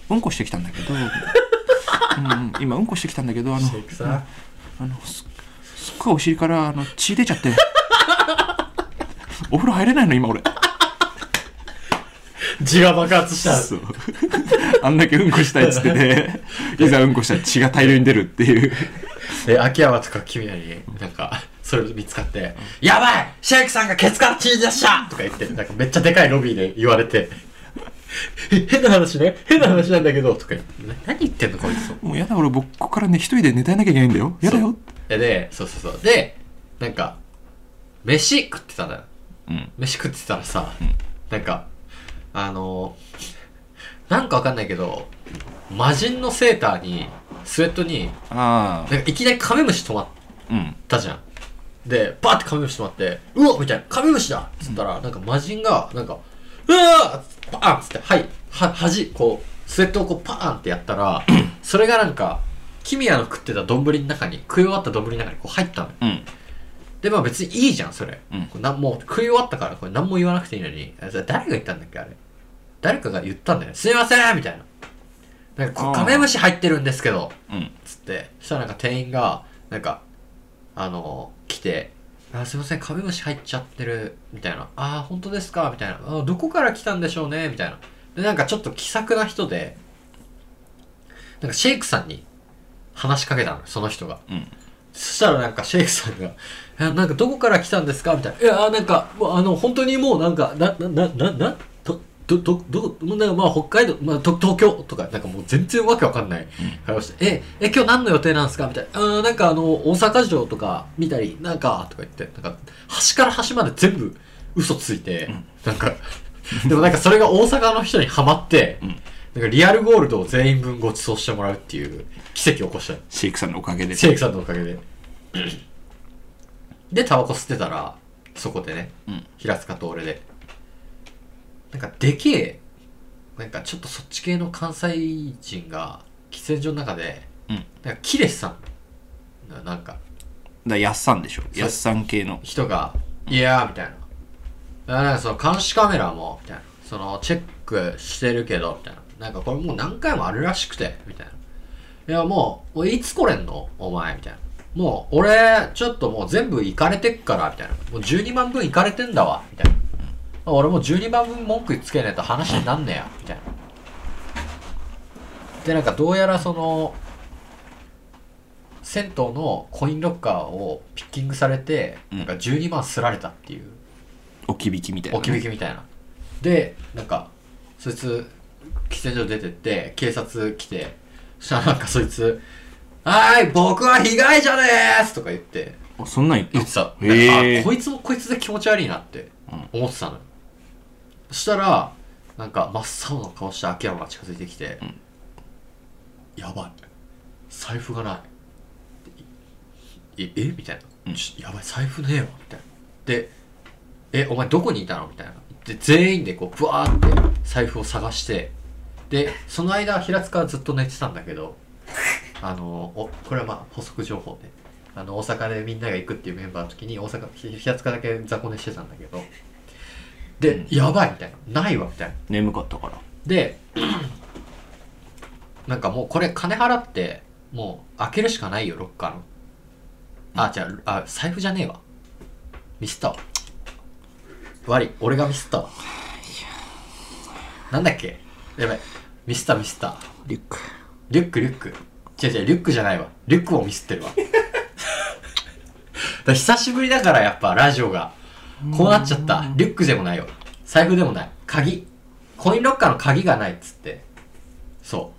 うんこしてきたんだけど、うんうん、今うんこしてきたんだけどあのあ。シェイクさん。あのすすっごいお尻からあの血出ちゃってお風呂入れないの今俺。字が爆発した。そう。あんだけうんこしたいっつってていざうんこしたら血が大量に出るっていう。で、秋山とか君らに、なんか、それ見つかって、やばい!シェイクさんがケツから血出した!とか言って、なんかめっちゃでかいロビーで言われて、え変な話ね。変な話なんだけど、とか言って、な何言ってんのこいつ。と。もうやだ俺僕ここからね一人で寝たいなきゃいけないんだよ。やだよ。で、で、そうそうそう。で、なんか、飯食ってたんだよ。うん。飯食ってたらさ、なんか、あのなんかわかんないけど、魔人のセーターに、スウェットに、あなんかいきなりカメムシ止まっあうん。たじゃん。で、バーってカメムシ止まって、うわみたいな、カメムシだ！っつったら、なんか魔人が、なんか、うわーパーンっつって、はい、は、端、こう、スウェットをこうパーンってやったら、それがなんか、キミヤの食ってた丼の中に、食い終わった丼の中にこう入ったのよ。うんで、まあ別にいいじゃん、それ。うんこれなんもう食い終わったから、これ何も言わなくていいのに、あそれ誰が言ったんだっけ、あれ。誰かが言ったんだよね。すいませんみたいな。なんか、こあーカメムシ入ってるんですけど、うんつって、そしたらなんか店員が、なんか、あの、来て、あ、すいません、カメムシ入っちゃってる、みたいな。あー、本当ですか？みたいな。あどこから来たんでしょうね？みたいな。で、なんかちょっと気さくな人で、なんかシェイクさんに話しかけたの、その人が。うんそしたらなんかシェイクさんが、えなんかどこから来たんですか？みたいな。いや、なんか、もうあの、本当にもうなんか、な、な、な、な、な、と、ど、ど、ど、もうなんかまあ北海道、まあと東京とか、なんかもう全然わけわかんない会話して、え、え、今日何の予定なんですか？みたいな。あーなんかあの、大阪城とか見たり、なんか、とか言って、なんか、端から端まで全部嘘ついて、なんか、でもなんかそれが大阪の人にハマって、なんかリアルゴールドを全員分ご馳走してもらうっていう奇跡を起こした。シェイクさんのおかげでシェイクさんのおかげで。で、タバコ吸ってたら、そこでね、うん平塚と俺で。なんか、でけえ、なんかちょっとそっち系の関西人が、喫煙所の中で、うんなんか、キレさん、ななんか、だやっさんでしょやっさん系の人が、いやー、みたいな。あなんかその監視カメラも、みたいな。その、チェックしてるけど、みたいな。なんかこれもう何回もあるらしくて、みたいな。いや、もう、いつ来れんの？お前、みたいな。もう、俺、ちょっともう全部行かれてっから、みたいな。もう12万分行かれてんだわ、みたいな。俺もう12万分文句つけねえと話になんねえや、みたいな。で、なんかどうやらその、銭湯のコインロッカーをピッキングされて、うんなんか12万すられたっていう、置き引きみたいな置き引きみたいな。で、なんか、そいつ、喫煙所出てって、警察来て、そした。ら なんかそいつ、はーい、僕は被害者でーすとか言って、あそんなん言った？言ってた。へえあ、こいつもこいつで気持ち悪いなって。思ってたのよ。そしたら、なんか真っ青な顔して秋山が近づいてきて、やばい。財布がない。ええ？みたいな、ちょやばい財布ねえわみたいな。でえお前どこにいたの？みたいな。で全員でこうブワーって財布を探してでその間平塚はずっと寝てたんだけど あのおこれはまあ補足情報であの大阪でみんなが行くっていうメンバーの時に大阪ひ平塚だけ雑魚寝してたんだけどで、やばいみたいな。ないわみたいな。眠かったから。で なんかもうこれ金払ってもう開けるしかないよロッカーの。あじゃああ財布じゃねえわ。ミスったわ。悪い。俺がミスったわ。なんだっけ？やばい。ミスったミスった。リュック。リュックリュック。違う違うリュックじゃないわ。リュックをミスってるわ。だから久しぶりだからやっぱラジオが。こうなっちゃった。リュックでもないよ。財布でもない。鍵。コインロッカーの鍵がないっつって。そ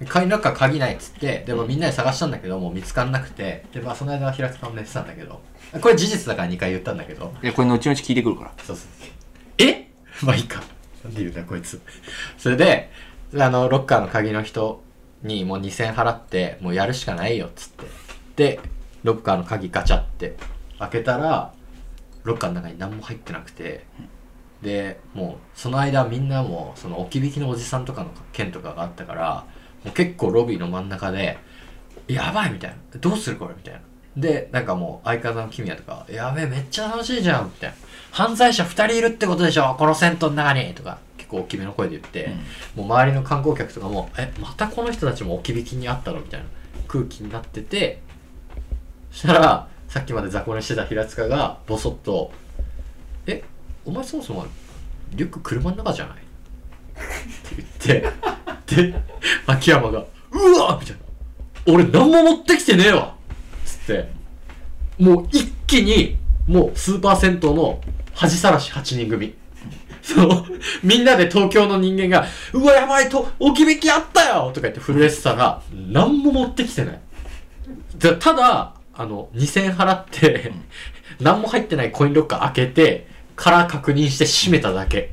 う。コインロッカー鍵ないっつって。でもみんなで探したんだけどもう見つかんなくて。でまあその間は平塚も寝てたんだけど。これ事実だから2回言ったんだけど。いやこれ後々聞いてくるから。そうそう。え？まあいいか。なんで言うんだこいつ。それで、あの、ロッカーの鍵の人にもう2000払って、もうやるしかないよっつって。で、ロッカーの鍵ガチャって開けたら、ロッカーの中に何も入ってなくて、で、もうその間みんなもその置き引きのおじさんとかの件とかがあったから、もう結構ロビーの真ん中で、やばいみたいな。どうするこれみたいな。で、なんかもう相方の君谷とか、やべえ、めっちゃ楽しいじゃんみたいな。犯罪者2人いるってことでしょ。この銭湯の中に。とか、結構大きめの声で言って、もう周りの観光客とかも、え、またこの人たちも置き引きにあったの？みたいな。空気になってて、そしたら、さっきまで雑魚寝してた平塚が、ボソッと、え、お前そもそも、リュック車の中じゃない？って言って、で、秋山が、うわみたいな。俺何も持ってきてねえわ。つって、もう一気に、もうスーパー銭湯の恥さらし8人組。そう、みんなで東京の人間が、うわ、やばいと、置き引きあったよとか言って震えてたら、何も持ってきてない。でただ、あの、2000円払って、何も入ってないコインロッカー開けて、から確認して閉めただけ。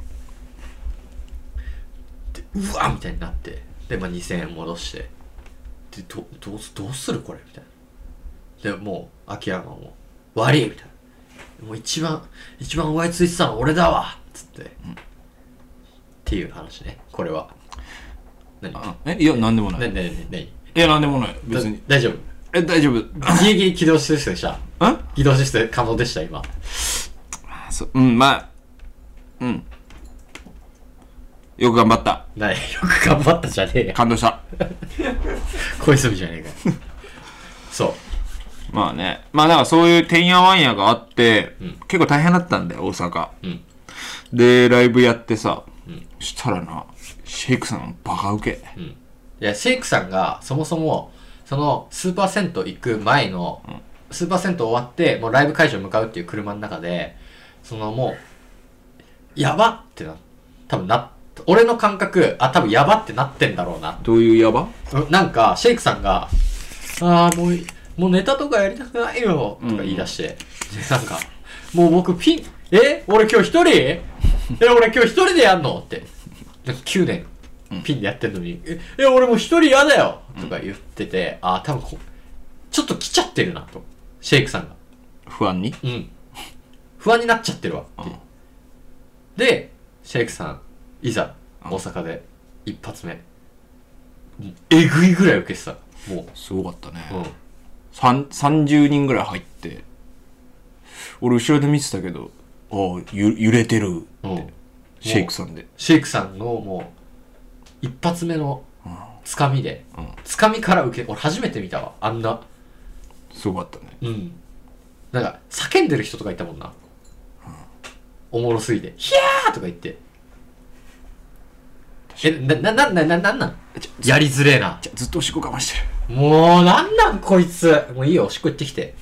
でうわみたいになって。で、まあ、2000円戻して。で、ど、どうす、どうするこれ？みたいな。で、もう、秋山も、悪いみたいな。もう一番、一番上ついてたの俺だわつって。っていう話ね、これは。何？あえいやなんでもない。何？何？何？いやなんでもない。別に。だ大丈夫？え大丈夫。ギリギリ起動システムでした？あ起動システム可能でした？今。そうんまあうん。よく頑張った。なよく頑張ったじゃねえよ。感動した。小泉じゃねえかよ。そうまあね。まあだからそういうてんやわんやがあって、ん。結構大変だったんだよ大阪、うん。でライブやってさ、したらなシェイクさんバカウケ。いやシェイクさんがそもそもそのスーパー銭湯行く前の、スーパー銭湯終わってもうライブ会場向かうっていう車の中でそのもうやばってな多分な俺の感覚あ多分やばってなってんだろうな。どういうやば？なんか、シェイクさんが、ああ、もうい、もうネタとかやりたくないよ、とか言い出して、でなんか、もう僕ピン、え？俺今日一人？え、俺今日一人でやんの？って。なんか9年、ピンでやってんのに、え、え俺もう一人嫌だよとか言ってて、ああ、多分こ、ちょっと来ちゃってるな、と。シェイクさんが。不安に？うん。不安になっちゃってるわって。で、シェイクさん、いざ、大阪で、一発目。えぐいぐらい受けてた。もすごかったね、う。うん。さん30人ぐらい入って俺後ろで見てたけどああゆ揺れてるうん。シェイクさんでシェイクさんのもう、一発目のつかみで、うんつかみから受け、俺初めて見たわ。あんな。すごかったねうん。なんか、叫んでる人とかいたもんな。おもろすぎて、ヒャーとか言って。え、な、な、な、な、な、なんなん？やりづれえな。じゃずっとおしっこ我慢してるもう、なんなんこいつ。もういいよ、おしっこ行ってきて。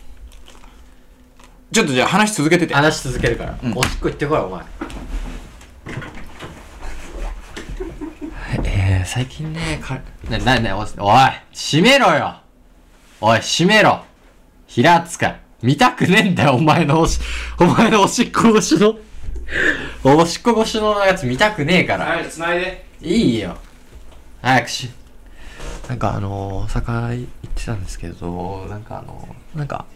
ちょっとじゃあ話続けてて話し続けるから。うんおしっこ行ってこい、お前。えー、最近ね、か、な、な、な、おい、閉めろよおい、閉めろ平塚、見たくねえんだよ、お前のおし、お前のおしっこ越しの、おしっこ越しのやつ見たくねえから。いつないでいいよ。早くし。なんかあのー、大阪行ってたんですけど、なんかあのー、なんか、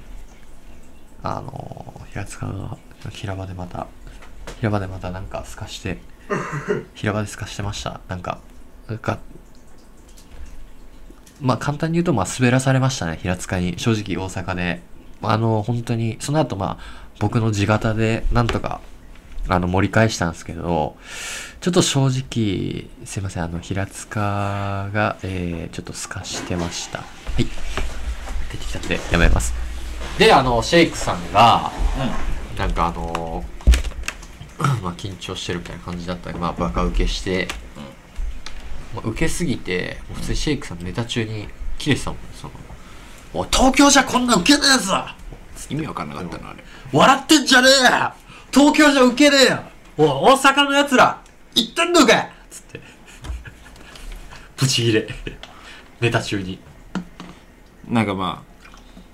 あの平塚が平場でまた平場でまたなんかすかして 平場ですかしてました。なんかなんかまあ簡単に言うとまあ滑らされましたね平塚に。正直大阪で。あの本当にその後まあ僕の地形でなんとかあの盛り返したんですけどちょっと正直すいません。あの平塚が、えー、ちょっと透かしてました。はい。出てきたんでやめます。であのシェイクさんが、なんかあの まあ緊張してるみたいな感じだったんでまあバカ受けして、まあ、受けすぎて普通にシェイクさんネタ中に切れてたもんその「おい東京じゃこんな受けねえぞ意味わかんなかったのあれ。笑ってんじゃねえよ東京じゃ受けねえよおい大阪のやつら言ってんのかつって。ブチギレ。ネタ中に。なんかま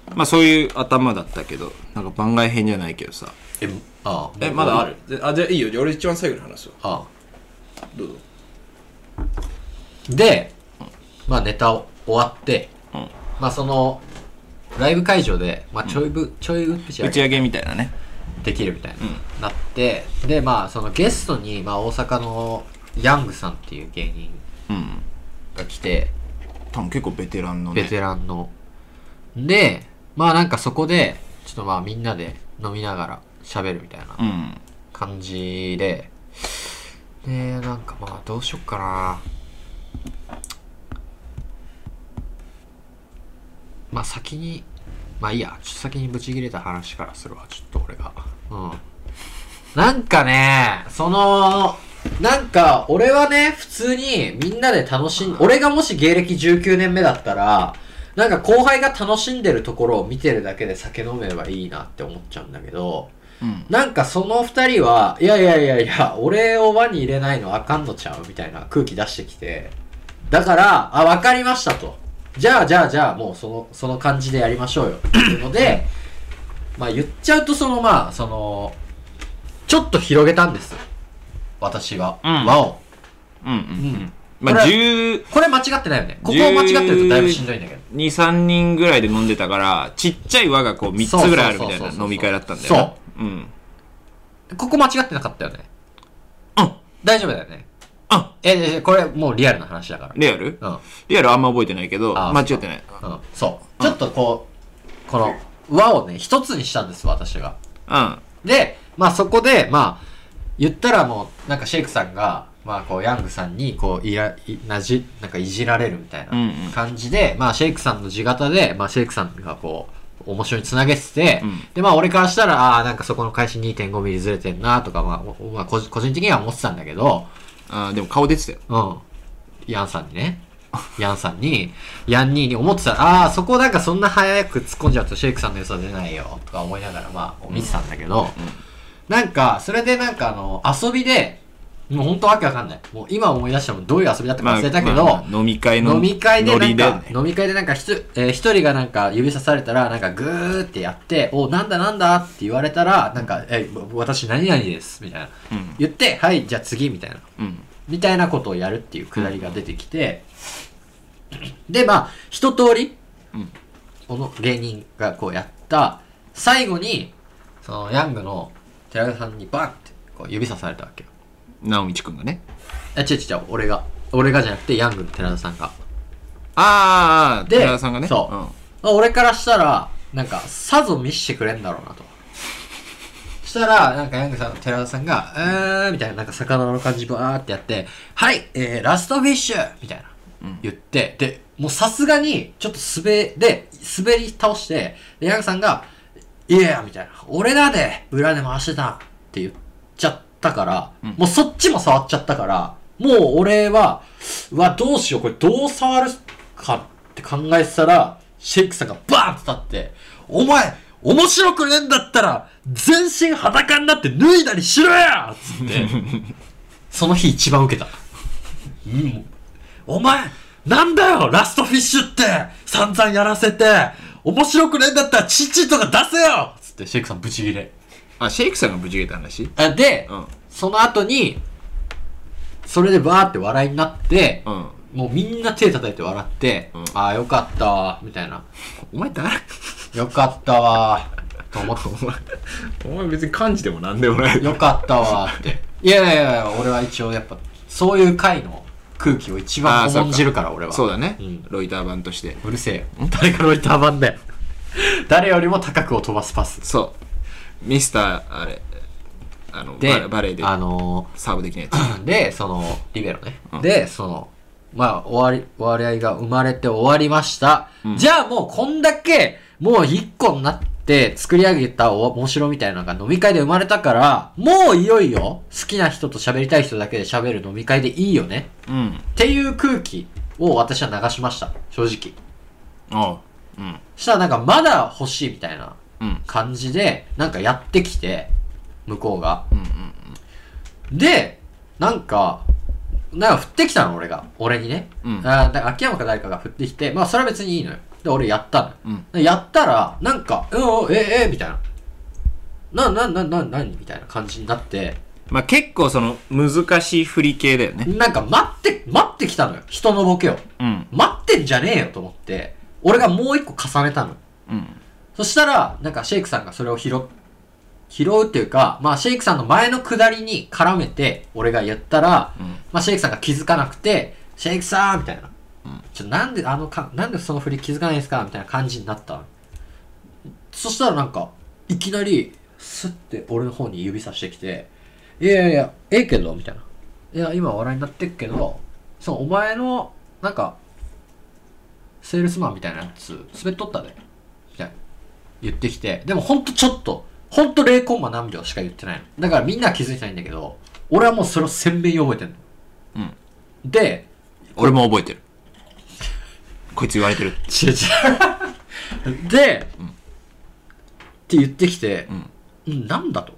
あまあそういう頭だったけどなんか番外編じゃないけどさ。えああ。えまだある？であじゃあいいよ。俺一番最後に話すわあ。どうぞ。あでまあネタを終わって、うん。まあそのライブ会場で、まあ、ちょいぶ、ちょい打打ち上げみたいなねできるみたいになって、でまあそのゲストに、まあ、大阪のヤングさんっていう芸人うん。が来て多分結構ベテランのね。ベテランの。で、まあなんかそこで、ちょっとまあみんなで飲みながら喋るみたいなうん。感じで、で、なんかまあどうしよっかな。まあ先に、まあいいや、ちょっと先にブチ切れた話からするわ、ちょっと俺が。うん。なんかね、その、なんか、俺はね、普通にみんなで楽しん、俺がもし芸歴19年目だったら、なんか後輩が楽しんでるところを見てるだけで酒飲めばいいなって思っちゃうんだけど、うんなんかその二人は、いやいやいやいや、俺を輪に入れないのあかんのちゃうみたいな空気出してきて、だから、あ、わかりましたと。じゃあじゃあじゃあもうその、その感じでやりましょうよ。っていうので、まあ言っちゃうとそのまあ、その、ちょっと広げたんです。私は。うん輪を。うんうんうん。まあこれ12、これ間違ってないよね。ここを間違ってるとだいぶしんどいんだけど。3人ぐらいで飲んでたから、ちっちゃい輪がこう3つぐらいあるみたいそうそうそうそうな飲み会だったんだよな。そううん。ここ間違ってなかったよね。うん。大丈夫だよね。うん。え、えこれもうリアルな話だから。リアル？うん。リアルあんま覚えてないけど、あ間違ってない。うん。そう。ちょっとこう、この輪をね、一つにしたんです、私が。うん。で、まあそこで、まあ、言ったらもう、なんかシェイクさんが、まあこう、ヤングさんに、こう、いら、いなじ、なんかいじられるみたいうんうなん感じで、まあシェイクさんの地形で、まあシェイクさんがこう、面白いにつなげてて、うんで、まあ俺からしたら、ああー、なんかそこの開始2.5ミリずれてんなとか、まあ、おまあ個人的には思ってたんだけど、あーでも顔出てたよ。うん。ヤンさんにね。ヤンさんに、ヤンニーに思ってたら、ああ、そこなんかそんな早く突っ込んじゃうとシェイクさんの良さ出ないよ、とか思いながら、まあ、見てたんだけど、なんか、それでなんかあの、遊びで、もうほんとわけわかんない。もう今思い出してもどういう遊びだったか忘れたけど、まあまあ飲み会の飲み会でノなんか飲み会でなんかひと、えー一人がなんか指さされたら、なんかグーってやって、お、なんだなんだって言われたら、なんか、え、私何々です、みたいな。うん。言って、はい、じゃあ次、みたいな。うん。みたいなことをやるっていうくだりが出てきて、で、まあ、一通り、うんこの芸人がこうやった、最後に、その、ヤングの寺田さんにバンってこう指さされたわけよ。直道くんがね。え、違う違う、俺が。俺がじゃなくて、ヤングの寺田さんが。ああ、で寺田さんがね。そううん。まあ俺からしたら、なんか、さぞ見してくれんだろうなと。そしたら、なんか、ヤングさん、寺田さんが、えー、みたいな、なんか、魚の感じバーってやって、はい、えー、ラストフィッシュみたいな、うん言って、で、もうさすがに、ちょっと滑、で、滑り倒して、で、ヤングさんが、いやみたいな、俺らで裏で回してたって言っちゃったから、うんもうそっちも触っちゃったから、もう俺は、うわ、どうしよう、これどう触るかって考えてたら、シェイクさんがバーンって立って、お前、面白くねえんだったら、全身裸になって脱いだりしろやつって、その日一番受けた。うん。お前、なんだよ、ラストフィッシュって、散々やらせて、面白くねえんだったら、チッチとか出せよつって、シェイクさんブチギレ。あ、シェイクさんがブチ切れた話？あで、うん。その後に、それでバーって笑いになって、うん。もうみんな手叩いて笑って、うん。ああ、よかったわ、みたいな。お前誰？よかったわ。と思って。お前別に漢字でもなんでもない。よかったわーって。いやいやいや俺は一応やっぱそういう回の空気を一番重んじるから俺は。そうだね、ん。ロイター版として。うるせえよ。誰がロイター版だよ。誰よりも高くを飛ばすパス。そうミスターあれあのでババレーであのサーブできないやつ。ーでそのリベロね、でそのまあ終わり終わり合いが生まれて終わりました、じゃあもうこんだけもう一個になって作り上げたお面白みたいなのが飲み会で生まれたからもういよいよ好きな人と喋りたい人だけで喋る飲み会でいいよね。うん。っていう空気を私は流しました。正直。ああ。うん。したらなんかまだ欲しいみたいな。うん感じでなんかやってきて向こうが、でなんかなんか振ってきたの俺が。俺にね、うん。あーだから秋山か誰かが振ってきてまあそれは別にいいのよ。で俺やったのよ、うん。でやったらなんか「うんうんええみたいな「なななな何?」みたいな感じになって。まあ結構その難しい振り系だよね。なんか待って待ってきたのよ。人のボケを。うん。待ってんじゃねえよと思って。俺がもう一個重ねたのよ。うんそしたら、なんかシェイクさんがそれを拾っ、拾うっていうか、まあシェイクさんの前の下りに絡めて、俺が言ったら、うんまあシェイクさんが気づかなくて、シェイクさんみたいな。ちょ、なんであのか、なんでその振り気づかないんですか？みたいな感じになったの。そしたらなんか、いきなり、スッて俺の方に指さしてきて、いやいやいや、ええけど、みたいな。いや、今笑いになってっけど、そう、お前の、なんか、セールスマンみたいなやつ、滑っとったで。言ってきて、でもほんとちょっと、ほんと0コンマ何秒しか言ってないの。だからみんなは気づいてないんだけど、俺はもうそれを鮮明に覚えてんの。うんで、俺も覚えてるこいつ言われてる違う違う。で、って言ってきて、うん、なんだと。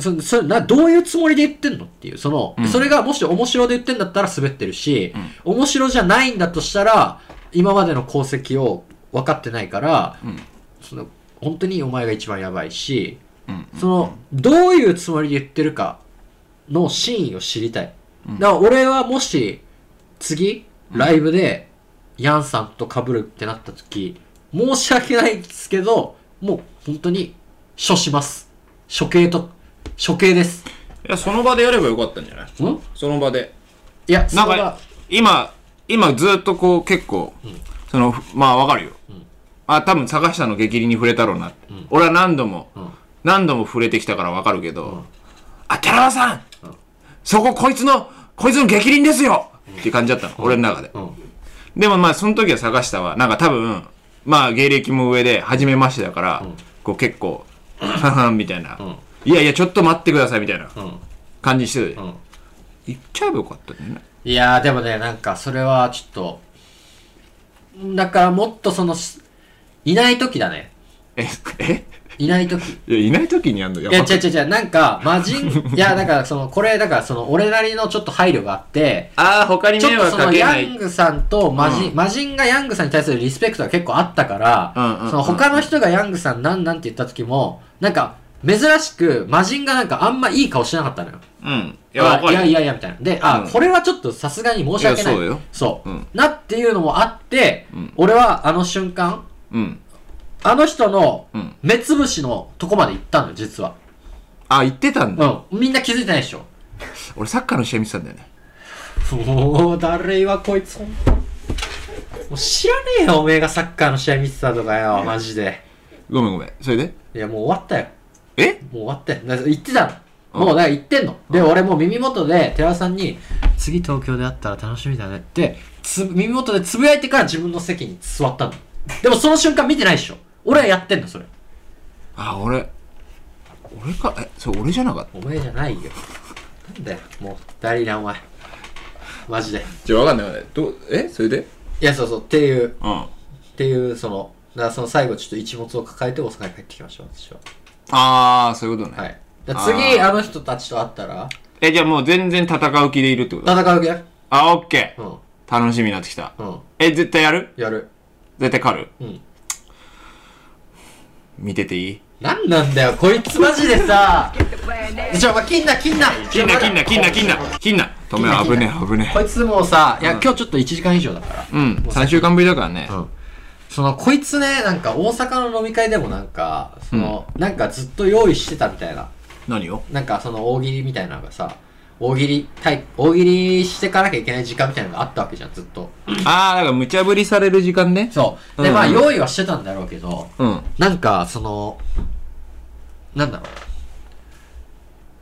そそれなどういうつもりで言ってんのっていう、その、んそれがもし面白で言ってんだったら滑ってるし、面白じゃないんだとしたら、今までの功績を分かってないから、んその、本当にお前が一番やばいし、うんその、どういうつもりで言ってるかの真意を知りたい。だから俺はもし、次、ライブで、ヤンさんと被るってなった時、申し訳ないですけど、もう本当に、処します。処刑と、処刑です。いやその場でやればよかったんじゃない？ん？その場で。いや、そなんか、今、今ずっとこう結構、その、まあわかるよ。あ、多分坂下の激鱗に触れたろうなって。俺は何度も、ん何度も触れてきたからわかるけど、あ、寺田さん、そここいつの、こいつの激鱗ですよ、っていう感じだったの、俺の中で。うん。でもまあその時は坂下は、なんか多分、まあ芸歴も上で、初めましてだから、こう結構、ははんみたいな、んいやいや、ちょっと待ってくださいみたいなうん。感じしてたようん。言っちゃえばよかったね。いやーでもね、なんかそれはちょっと、だからもっとその、しいない時だね。え、え？いない時。いや、いない時にやんの？やいや、違う違う違う、なんか、魔人、いや、だからその、これ、だからその、俺なりのちょっと配慮があって、ああ、他に迷惑ちょっとその、かけない。ヤングさんと魔人、うん魔人がヤングさんに対するリスペクトが結構あったから、うんうんうんその、他の人がヤングさんなんなんって言った時も、なんか、珍しく、魔人がなんかあんまいい顔してなかったのよ。うん。いや。いやいやいや、みたいな。で、あ、うんこれはちょっとさすがに申し訳ない。いやそうよそううんなっていうのもあって、うん俺はあの瞬間、うん。あの人のうん目つぶしのとこまで行ったのよ、実は。あ、言ってたんだ。うん。みんな気づいてないでしょ。俺サッカーの試合見てたんだよね。もう、誰はこいつ、ほんともう知らねえよ、おめえがサッカーの試合見てたとかよ、マジで。ごめんごめん。それで？いや、もう終わったよ。え？もう終わったよ。だから言ってたの。うんもう、だから言ってんの。で、俺もう耳元で、寺田さんに、次東京で会ったら楽しみだねって、つ耳元でつぶやいてから自分の席に座ったの。でもその瞬間見てないでしょ。俺はやってんの、それ。あ、俺、俺か、え、それ俺じゃなかった？お前じゃないよ。なんだよ、もう、誰だお前。マジで。じゃあわかんないわかんない。どう、えそれで？いや、そうそう、っていう、うん。っていう、その、だからその最後ちょっと一物を抱えて大阪に帰ってきました、私は。あー、そういうことね。はい。だから次、あーあの人たちと会ったら、え、じゃあもう全然戦う気でいるってこと？戦う気やあ、オッケー。うん。楽しみになってきた。うん。え、絶対やる？やる。絶対勝るうん。見てていい？なんなんだよ、こいつマジでさ、ちょ、お前、金な、金な。金な、金な、金な、金な、金な。止めろ、危ねえ、危ねこいつもうさ、いや、今日ちょっと1時間以上だから。え。うん、3週間ぶりだからね。うん。その、こいつね、なんか大阪の飲み会でもなんか、その、なんかずっと用意してたみたいな。何を？なんかその大喜利みたいなのがさ、大喜利、対大喜利してかなきゃいけない時間みたいなのがあったわけじゃん、ずっと。ああ、だから無茶ぶりされる時間ね。そう。で、まあ、うんうん用意はしてたんだろうけど、うん。なんか、その、なんだろう。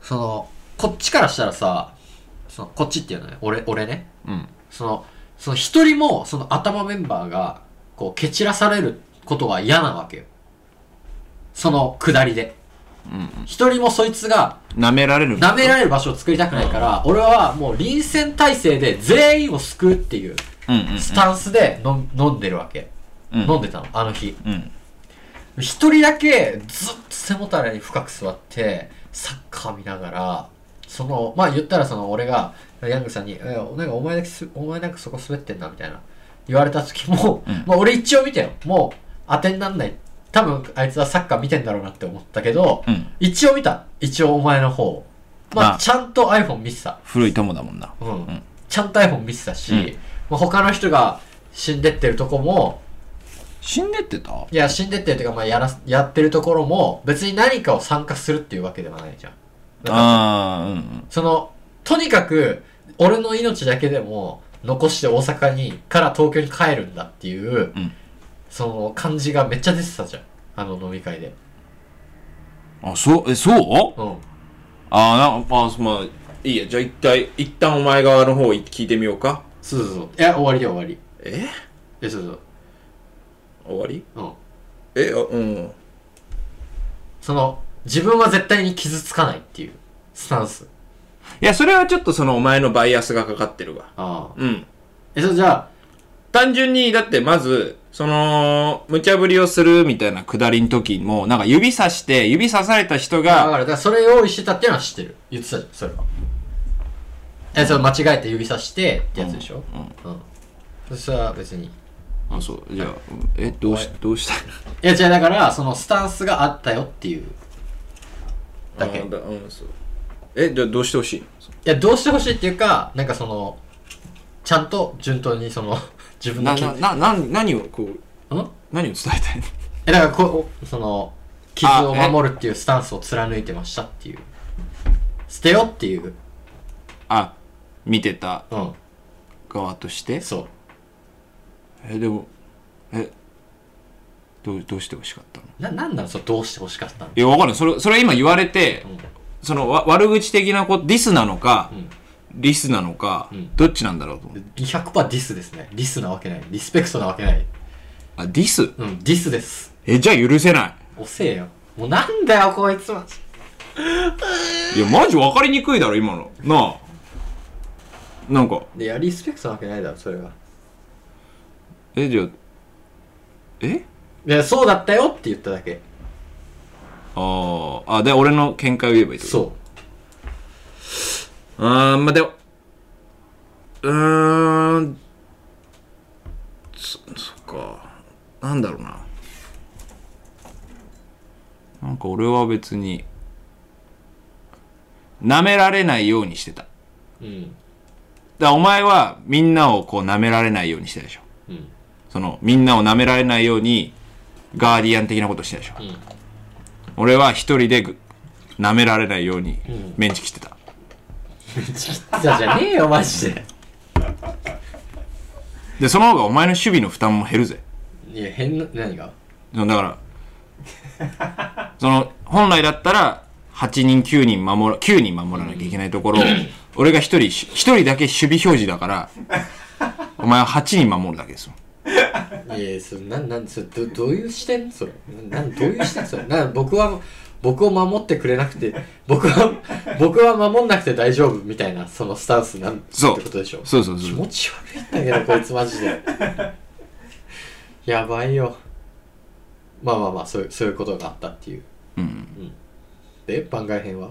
その、こっちからしたらさ、その、こっちっていうのね、俺、俺ね。うん。その、その一人も、その頭メンバーが、こう、蹴散らされることが嫌なわけよ。その、下りで。一人もそいつが、舐められる。舐められる場所を作りたくないから、俺はもう臨戦態勢で全員を救うっていう。スタンスで飲飲んでるわけ。うん飲んでたの、あの日。うん。一人だけずっと背もたれに深く座って、サッカー見ながら、その、まあ言ったらその俺が、ヤングさんに、え、なんかお前だけす、お前なんかそこ滑ってんな、みたいな。言われた時も、うんまあ俺一応見たよ。もう当てになんない。多分あいつはサッカー見てんだろうなって思ったけど、うん。一応見た。一応お前の方。まあ、まあちゃんと iPhone 見てた。古い友だもんな。うん。んちゃんと iPhone 見てたし、うんまあ、他の人が死んでってるとこも、死んでってた？いや、死んでってるというか、まあ、やら、やってるところも、別に何かを参加するっていうわけではないじゃん。ああ、うんうん。その、とにかく、俺の命だけでも、残して大阪に、から東京に帰るんだっていう、うんその感じがめっちゃ出てたじゃん。あの飲み会で。あ、そう、え、そう？うん。ああ、なんか、まあ、まあ、いいや。じゃあ一体、一旦お前側の方聞いてみようか。そうそうそう。いや、終わりで終わり。え？え、そうそう。終わり？うん。え、あうん。その、自分は絶対に傷つかないっていう、スタンス。いや、それはちょっとそのお前のバイアスがかかってるわ。ああ。うん。え、それじゃあ、単純に、だってまず、その、無茶ぶりをするみたいなくだりの時も、なんか指さして、指さされた人が、だから、だからそれ用意してたっていうのは知ってる。言ってたじゃん、それは。え、それ間違えて指さしてってやつでしょ？うん。うん。それは別に。あ、そう、じゃあ、え、どうし、どうした？いいや、違う、だから、そのスタンスがあったよっていう。だけ。うん、そう。え、じゃあどうしてほしいや、どうしてほしいっていうか、なんかその、ちゃんと順当にその、自分のな、気な、な、な、何を、こう、ん？何を伝えたいの？え、だからこう、その、傷を守るっていうスタンスを貫いてましたっていう。捨てよっていう。あ、見てたうん。側として？そう。え、でも、え、どう、どうしてほしかったの？な、なんなんそれどうしてほしかったの？いや、わかんない。それ、それ今言われて、うんその、わ悪口的なこと、ディスなのか、んリスなのか、んどっちなんだろうと思う。100%ディスですね。リスなわけない。リスペクトなわけない。あ、ディス？うん、ディスです。え、じゃあ許せな遅えよ。もうなんだよ、こいつは。い。いや、マジ分かりにくいだろ、今の。なあ。なんか、いや、リスペクトなわけないだろ、それは。え、じゃあ、え？いや、そうだったよって言っただけ。あーあ、で、俺の見解を言えばいいってこと？そう。あー、まあ、でも、うーん、そ、そっか。なんだろうな。なんか俺は別に、舐められないようにしてた。だかうん。らお前はみんなをこう舐められないようにしてたでしょ。うん。その、みんなを舐められないように、ガーディアン的なことしてたでしょ。うん。俺は一人でぐ舐められないようにんメンチ切ってた。じゃじゃねえよ、マジで。で、その方がお前の守備の負担も減るぜ。いや、変な、何が？そのだから、その、本来だったら、8人、9人守ら、9人守らなきゃいけないところを、俺が1人、1人だけ守備表示だから、お前は8人守るだけですよ。いや、それ、なん、なん、それ、ど、どういう視点？それ。なん、どういう視点？それ。な、僕は、僕を守ってくれなくて、僕は、僕は守んなくて大丈夫みたいな、そのスタンスなんてことでしょ。そうそうそう。気持ち悪いんだけど、こいつマジで。やばいよ。まあまあまあ、そういう、そういうことがあったっていう。うん。で、番外編は？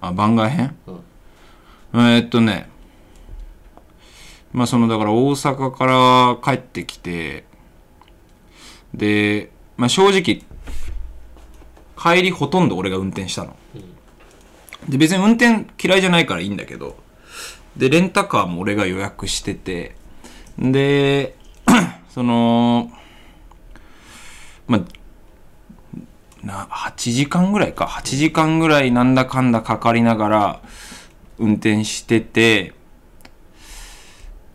あ、番外編？うんえーっとね、まあその、だから大阪から帰ってきて、で、まあ正直、帰りほとんど俺が運転したの。で、別に運転嫌いじゃないからいいんだけど、で、レンタカーも俺が予約してて、で、その、まあ、な、8時間ぐらいか。8時間ぐらいなんだかんだかかりながら運転してて、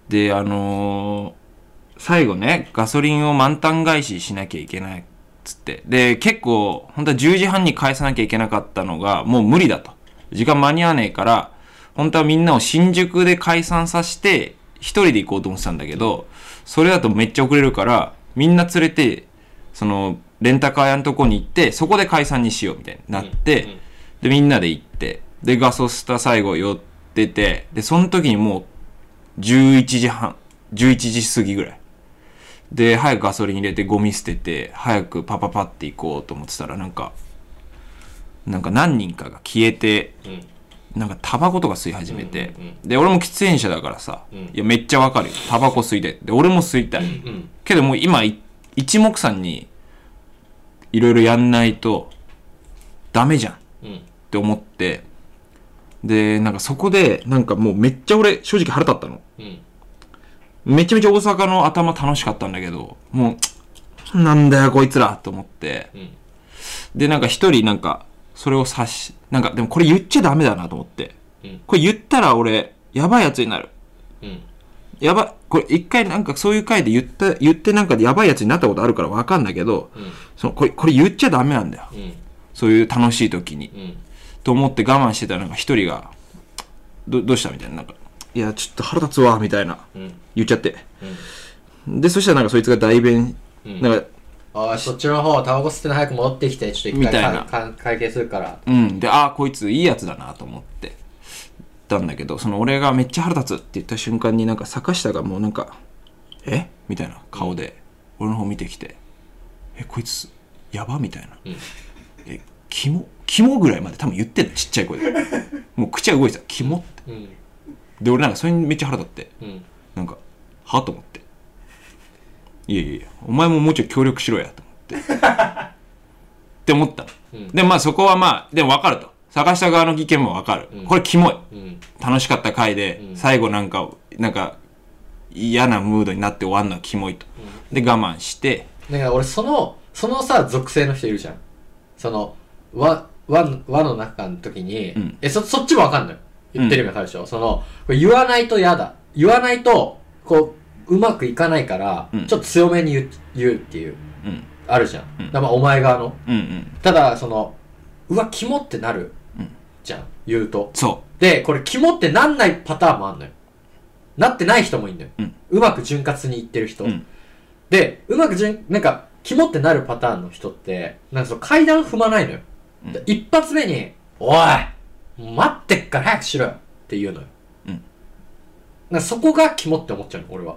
で、あのー最後ね、ガソリンを満タン返ししなきゃいけないっつって。で、結構、本当は10時半に返さなきゃいけなかったのが、もう無理だと。時間間に合わねえから、本当はみんなを新宿で解散させて、一人で行こうと思ってたんだけど、それだとめっちゃ遅れるから、みんな連れて、その、レンタカー屋のとこに行って、そこで解散にしようみたいになって、で、みんなで行って、で、ガソスタ最後寄ってて、で、その時にもう、11時半、11時過ぎぐらい。で、早くガソリン入れてゴミ捨てて、早くパパパって行こうと思ってたら、なんか、なんか何人かが消えて、なんかタバコとか吸い始めて、で、俺も喫煙者だからさ、いや、めっちゃわかるよ。タバコ吸いたい。で、俺も吸いたい。けどもう今、い一目散に、いろいろやんないと、ダメじゃん。って思って、で、なんかそこで、なんかもうめっちゃ俺、正直腹立ったの。めちゃめちゃ大阪の頭楽しかったんだけど、もう、なんだよこいつらと思って。で、なんか一人なんか、それを察し、なんかでもこれ言っちゃダメだなと思って。これ言ったら俺、やばいやつになる。やばい、これ一回なんかそういう回で言った、言ってなんかやばいやつになったことあるからわかんないけど、そのこれ、これ言っちゃダメなんだよ。そういう楽しい時に。と思って我慢してたらなんか一人が、どどうしたみたいな。なんか、いや、ちょっと腹立つわ、みたいな。言っちゃって。で、そしたらなんかそいつが代弁、なんか、ああ、そっちの方、タバコ吸っての早く戻ってきて、ちょっと一回みたいなかか会計するから。うん。で、ああ、こいついいやつだなと思ってたんだけど、その俺がめっちゃ腹立つって言った瞬間になんか坂下がもうなんか、え？みたいな顔で俺の方見てきて、え、こいつやばみたいな。え、キモキモぐらいまで多分言ってんのちっちゃい声で。もう口は動いてた。キモって。うん。で、俺なんかそれにめっちゃ腹立って、うん。なんか、はと思って。いやいやいや、お前ももうちょい協力しろや、と思って。って思ったの。で、まあそこはまあ、でも分かると。坂下側の意見も分かる。これキモい。うん。楽しかった回で、最後なんか、なんか、嫌なムードになって終わるのはキモいと。で、我慢して、だから俺、その、そのさ、属性の人いるじゃん。その、輪、輪、輪の中の時に、んえ、そ、そっちもわかんない。言ってる意味わかるでしょ、その、言わないと嫌だ。言わないと、こう、うまくいかないから、うんちょっと強めに言う言うっていう、うん、あるじゃん。だからまあ、お前側の。うん、うん。ただ、その、うわ、キモってなる。うんじゃん。言うと。そで、これ、キモってなんないパターンもあんのよ。なってない人もいんのよ。うんうまく潤滑にいってる人。うんで、うまく順、なんか、キモってなるパターンの人って、なんかその階段踏まないのよ。うんで一発目に、おい待ってっから早くしろよって言うのよ。うんそこがキモって思っちゃうの、俺は。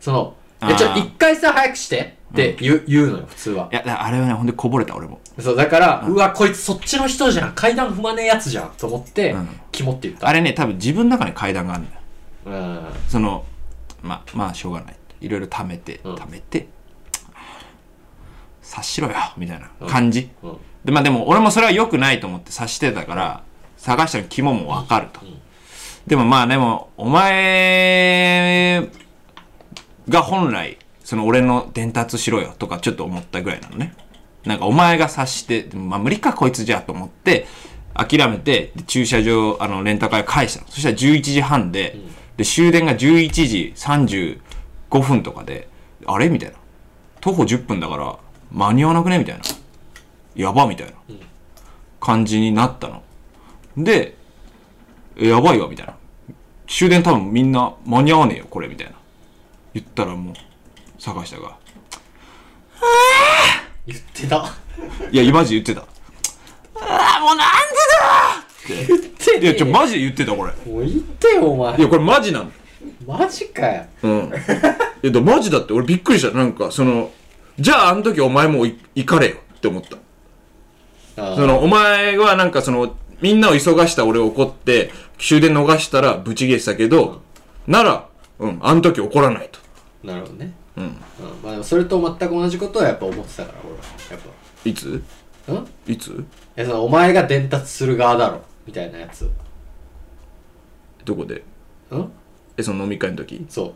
その、いやちょ、一回さ、早くしてって言う,、言うのよ、普通はう。い。や、あれはね、ほんでこぼれた、俺も。そう、だから、うわ、こいつそっちの人じゃん。階段踏まねえやつじゃん。と思って、うんキモって言った。あれね、多分自分の中に階段があるんだよ。うん。その、まあ、まあ、しょうがない。いろいろ貯めて、うん貯めて、察しろよ、みたいな感じ。うん。で、まあでも、俺もそれは良くないと思って察してたから、探したの肝もわかると。でもまあでも、お前が本来、その俺の伝達しろよとかちょっと思ったぐらいなのね。なんかお前が察して、まあ無理かこいつじゃと思って、諦めて、で駐車場、あの、レンタカー屋返したの。そしたら11時半で、で、終電が11時35分とかで、あれ？みたいな。徒歩10分だから、間に合わなくね？みたいな。やばみたいな感じになったの。で、えやばいわ、みたいな。終電多分みんな間に合わねえよ、これ、みたいな。言ったらもう、坂下が、言ってた。いや、マジで言ってた。ああ、もうなんでだって。いや、ちょ、マジで言ってた、これ。もう言ってよ、お前い。や、これマジなの。マジかよ。うん。いや、でもマジだって、俺びっくりした。なんか、その、じゃあ、あの時お前もい行かれよって思った。あーその、お前はなんかその、みんなを急がした俺を怒って、終電逃したらブチ切れてたけど、なら、うん、あの時怒らないと。なるほどね。うん。うん。まあでもそれと全く同じことはやっぱ思ってたから、俺は。やっいつ？ぱ。ん？いいつや、その、お前が伝達する側だろ。みたいなやつ。どこで？ん？え、その飲み会の時？そ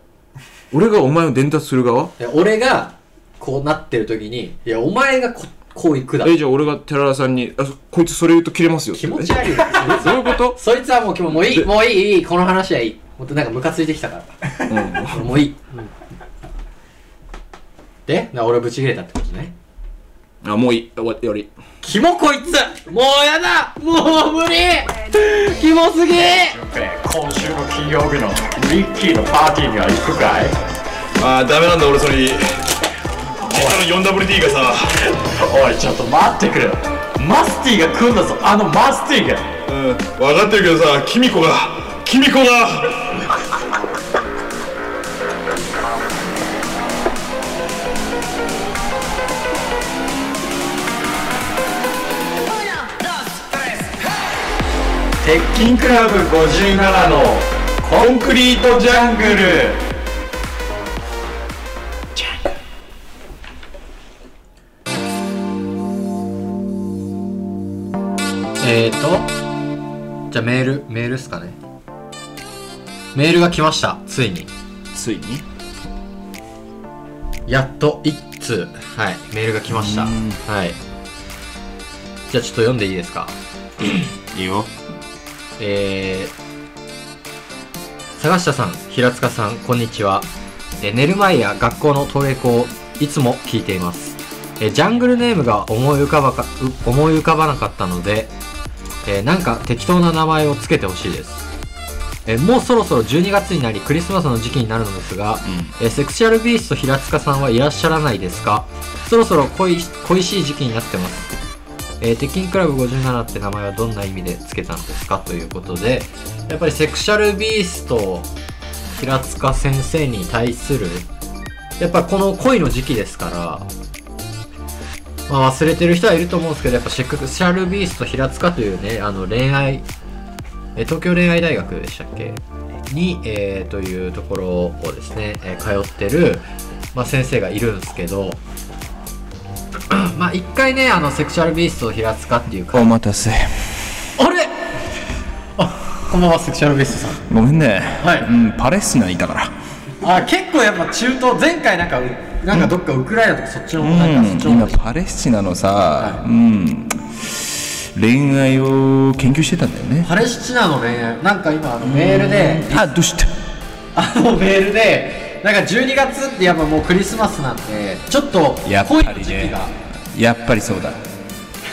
俺がお前を伝達する側？う。で俺が、こうなってる時にいやお前がここう行くだ。ろえじゃあ俺が寺田さんにあこいつそれ言うと切れますよって。気持ち悪い。よどういうこと？そいつはもう今日もういいもういいいいこの話はいい。もっとなんかムカついてきたから。うん。もういい、でな俺ブチ切れたってことね。あもういい。終わ終わり。キモこいつもうやだ。もう無理。キモすぎ。今週の金曜日のリッキーのパーティーには行くかい？ああダメなんだ俺それ。実家の 4WD がさ おいちょっと待ってくれマスティが来んだぞ。あのマスティが。うん。分かってるけどさキミコが。キミコが。鉄筋クラブ57のコンクリートジャングルえーとじゃあメールメールっすかね。メールが来ましたついに。ついに？やっと一通はいメールが来ました。うん。はい。じゃあちょっと読んでいいですか？いいよ。えー、坂下さん、平塚さん、こんにちは。えー寝る前や学校の登下校、いつも聞いています。えージャングルネームが思い浮かばか、う思い浮かばなかったので、えーなんか適当な名前をつけてほしいです。えーもうそろそろ12月になりクリスマスの時期になるのですが、えーセクシャルビースト平塚さんはいらっしゃらないですか？そろそろ恋し恋しい時期になってます。えー、鉄筋クラブ57って名前はどんな意味で付けたんですか？ということでやっぱりセクシャルビースト平塚先生に対するやっぱこの恋の時期ですから、まあ、忘れてる人はいると思うんですけどやっぱセクシャルビースト平塚というねあの恋愛えー東京恋愛大学でしたっけ？に、えーというところをですね、えー通ってる、まあ、先生がいるんですけど まあ一回ねあのセクシャルビースト平塚っていうかお待たせ。あれ？あこんばんはセクシャルビーストさん。ごめんね。はい。うんパレスチナにいたから。あ結構やっぱ中東前回なんかうなんかどっかウクライナとかそっちのうなんかそっんちの方今パレスチナのさうん。恋愛を研究してたんだよね。パレスチナの恋愛？なんか今あのメールであどうした？あのメールでなんか12月ってやっぱもうクリスマスなんでちょっとやっぱ恋の時期が。やっぱりそうだ。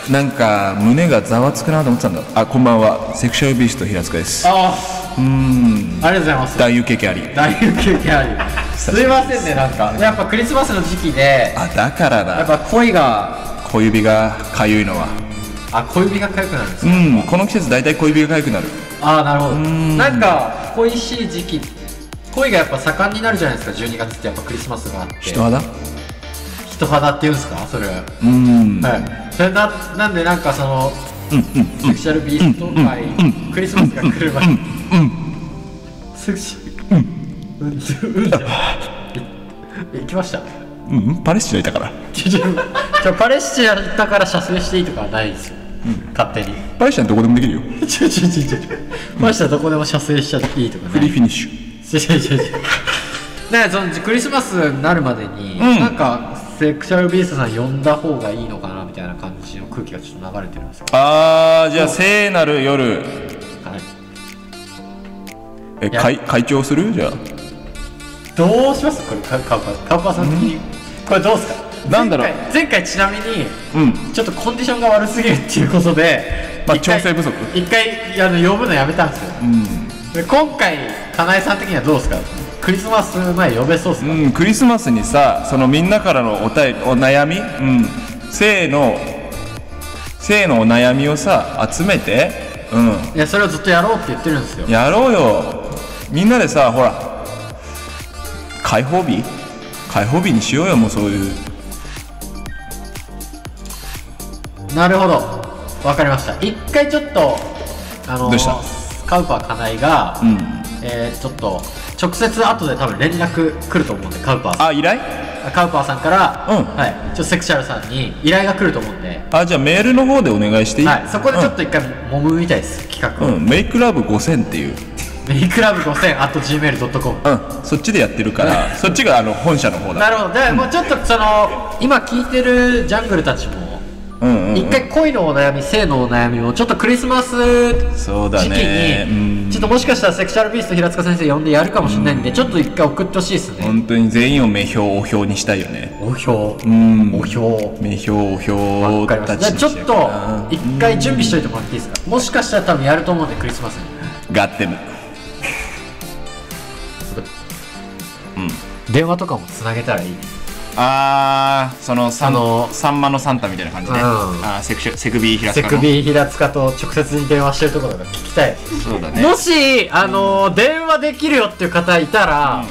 なんか胸がざわつくなと思ってたんだ。あこんばんは。セクシャルビースト平塚です。あうん。あありがとうございます男優経験あり。大休憩あり。すいませんねなんか。やっぱクリスマスの時期であだからやっだぱ恋が。小指がかゆいのは。あ小指が痒くなるんですか？うん。この季節大体小指がかゆくなる。ああなるほど。ん。なんか恋しい時期恋がやっぱ盛んになるじゃないですか？12月ってやっぱクリスマスがあって。人肌？人肌っていうんですか？それ。はうん。はい。それななんでなんかそのセクシャルビースト界クリスマスが来る前。にセクシャルうんうん。じゃい行きました？うんパレスチナいたから。パレスチナ行ったから射精していいとかはないですよ。勝手に。パレスチナどこでもできるよ。ちょちょちょちょパレスチナどこでも射精しちゃっていいとかフリーフィニッシュ違う違う違う。だからそのクリスマスになるまでに、ん。なんかセクシャルビーストさん呼んだ方がいいのかなみたいな感じの空気がちょっと流れてるんですよあーじゃあ聖なる夜。はい。えや。会会長する？じゃあ。どうします？これカカウパカウパさん的に。これどうですか？なんだろう。前回ちなみにうん。ちょっとコンディションが悪すぎるっていうことで、まあ調整不足。一回あの呼ぶのやめたんですよ、で今回かなえさん的にはどうですか？クリスマス前呼べそうですか、うん、クリスマスにさそのみんなからのおたえお悩み、うん、性の性のお悩みをさ集めて、ういやそれをずっとやろうって言ってるんですよ。ん、やろうよ。みんなでさほら開放日？開放日にしようよもうそういう。なるほど。わかりました。一回ちょっとあのどうした？カウパーかなえが、うん。えー、ちょっと直接後で多分連絡来ると思うんでカウパーさん。あ依頼？カウパーさんから、うん。はい、ちょっとセクシャルさんに依頼が来ると思うんで、あじゃあメールの方でお願いしていい、はい、そこでちょっと一回揉むみたいです企画を、うん、うん、メイクラブ5000っていう。メイクラブ5000 at gmail.com うん。そっちでやってるから そっちがあの本社の方だ。なるほど。でもうちょっとその今聞いてるジャングルたちも一回恋のお悩み性のお悩みをちょっとクリスマス時期にちょっともしかしたらセクシャルビースト平塚先生呼んでやるかもしれないんでちょっと一回送ってほしいですね。本当に全員を目標お票にしたいよね。お票うん。お票目標おわ票かりましたたちじゃあちょっと一回準備しといてもらっていいですか？もしかしたら多分やると思うんでクリスマスに。ガッテム。電話とかもつなげたらいいあーそのサンあのサンマのサンタみたいな感じね、うん。あーセクシュセクビー平セ塚の。クビー平塚と直接に電話してるところが聞きたい。そうだね。もし、あのー電話できるよっていう方いたら、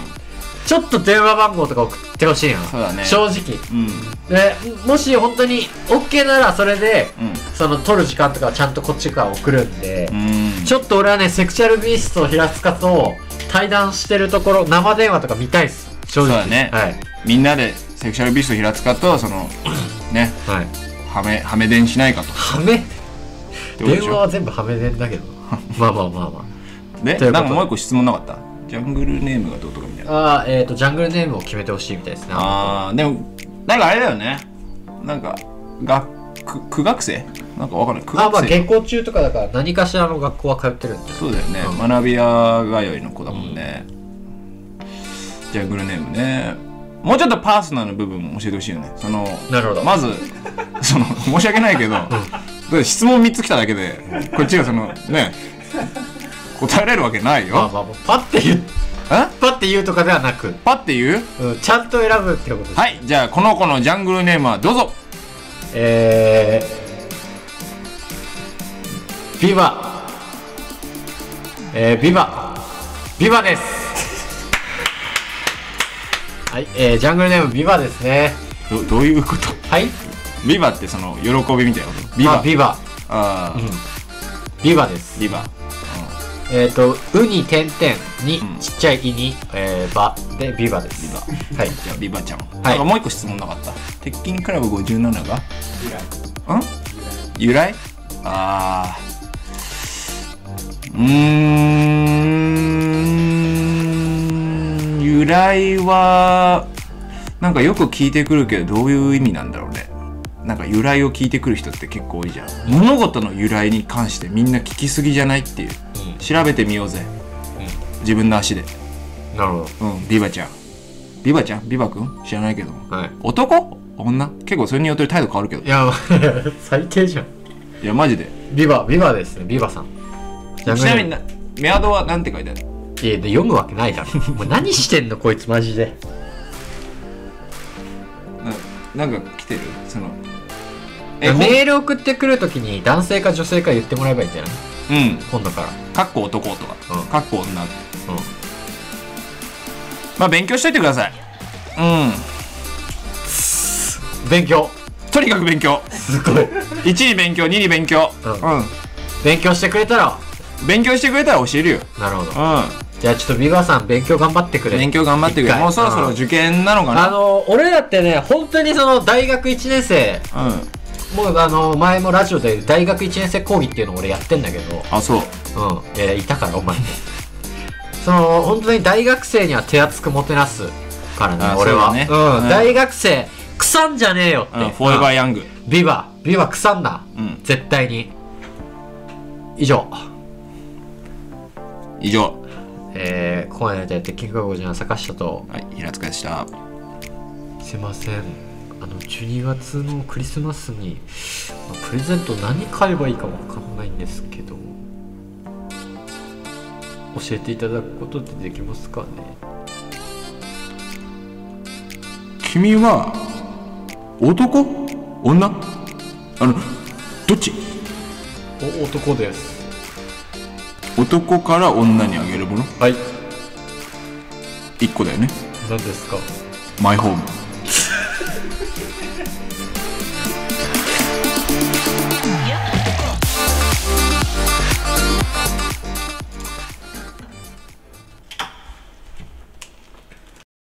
ちょっと電話番号とか送ってほしいなそうだね。正直。うん。でもし本当に OK ならそれで、うん。その撮る時間とかはちゃんとこっちから送るんで、うん。ちょっと俺はねセクシャルビースト平塚と対談してるところ生電話とか見たいっす。正直。そうだね。はい。みんなでセクシャルビースト平塚とそのねはい。ハメハメ電しないかと。はめ電話は全部はめ電だけど。まあまあまあま でということなんかもう一個質問なかった？ジャングルネームがどうとかみたいな。ああえっ、とジャングルネームを決めてほしいみたいですねあーでもなんかあれだよね。なんか学苦学生？なんかわかんない。苦あまあ学生。下校中とかだから何かしらの学校は通ってるんで。そうだよね、うん。学び屋通いの子だもんね、ジャングルネームねもうちょっとパーソナルな部分も教えてほしいよね。そのなるほど。まず その申し訳ないけど、だって質問3つ来ただけでこっちがそのね答えられるわけないよ、まあまあパッて言う。え？パッて言うとかではなく、パって言う？うん、ちゃんと選ぶってことです。はいじゃあこの子のジャングルネームはどうぞ。えー、ビバ。えー、ビバ。ビバですはい、えー、ジャングルネームビバですね。どどういうこと？はい？ビバってその喜びみたいなこと？ビバ。あビバ。あー、ビバです。ビバ。えっ、ー、と「う」に点々に、うん。ちっちゃい「い」に「えー、ば」でビバです。ビバ。はい。じゃあビバちゃん、い。なんかもう一個質問なかった？鉄筋クラブ57が。ん？由来？あー。うーん由来はなんかよく聞いてくるけどどういう意味なんだろうね。なんか由来を聞いてくる人って結構多いじゃん。物事の由来に関してみんな聞きすぎじゃないっていう。調べてみようぜ、自分の足で。なるほうん、ビバちゃん。ビバちゃん？ビバくん知らないけど。どはい。男？女？結構それによって態度変わるけど。いや 最低じゃん。いや、マジで。ビバビバですね。ビバさん。ちなみにな、メアドはなんて書いてある？いやで読むわけないだろ もう何してんのこいつマジでななんか来てる？その。メール送ってくるときに男性か女性か言ってもらえばいいんじゃない？うん。今度からかっこ男とか。うんかっこ女。うんまあ、勉強しといてください。うん。勉強とにかく勉強。すごい1に勉強、2に勉強。うんうん。勉強してくれたら勉強してくれたら教えるよ。なるほどうじゃあちょっとビバさん勉強頑張ってくれ。ん。勉強頑張ってくれ。もうそろそろ受験なのかあなの俺らってね本当にその大学1年生うん。もうあの前もラジオで大学1年生講義っていうのを俺やってんだけど。あ、そう。うん。いやいたからお前。もその本当に大学生には手厚くもてなすからねあ俺は。ね。うん、うん。大学生腐んじゃねえよって、うん、フォーエバーうんヤング。ビバ。ビバ腐んな、うん。絶対に。以上。以上。えー、ここまでで鉄筋学校じゃ坂下とはい、平塚でした。すいません。あの12月のクリスマスにまあプレゼント何買えばいいかわかんないんですけど教えていただくことってできますかね？君は男？女？あのどっち？お男です男から女にあげるもの？はい。1個だよね。何ですか？マイホーム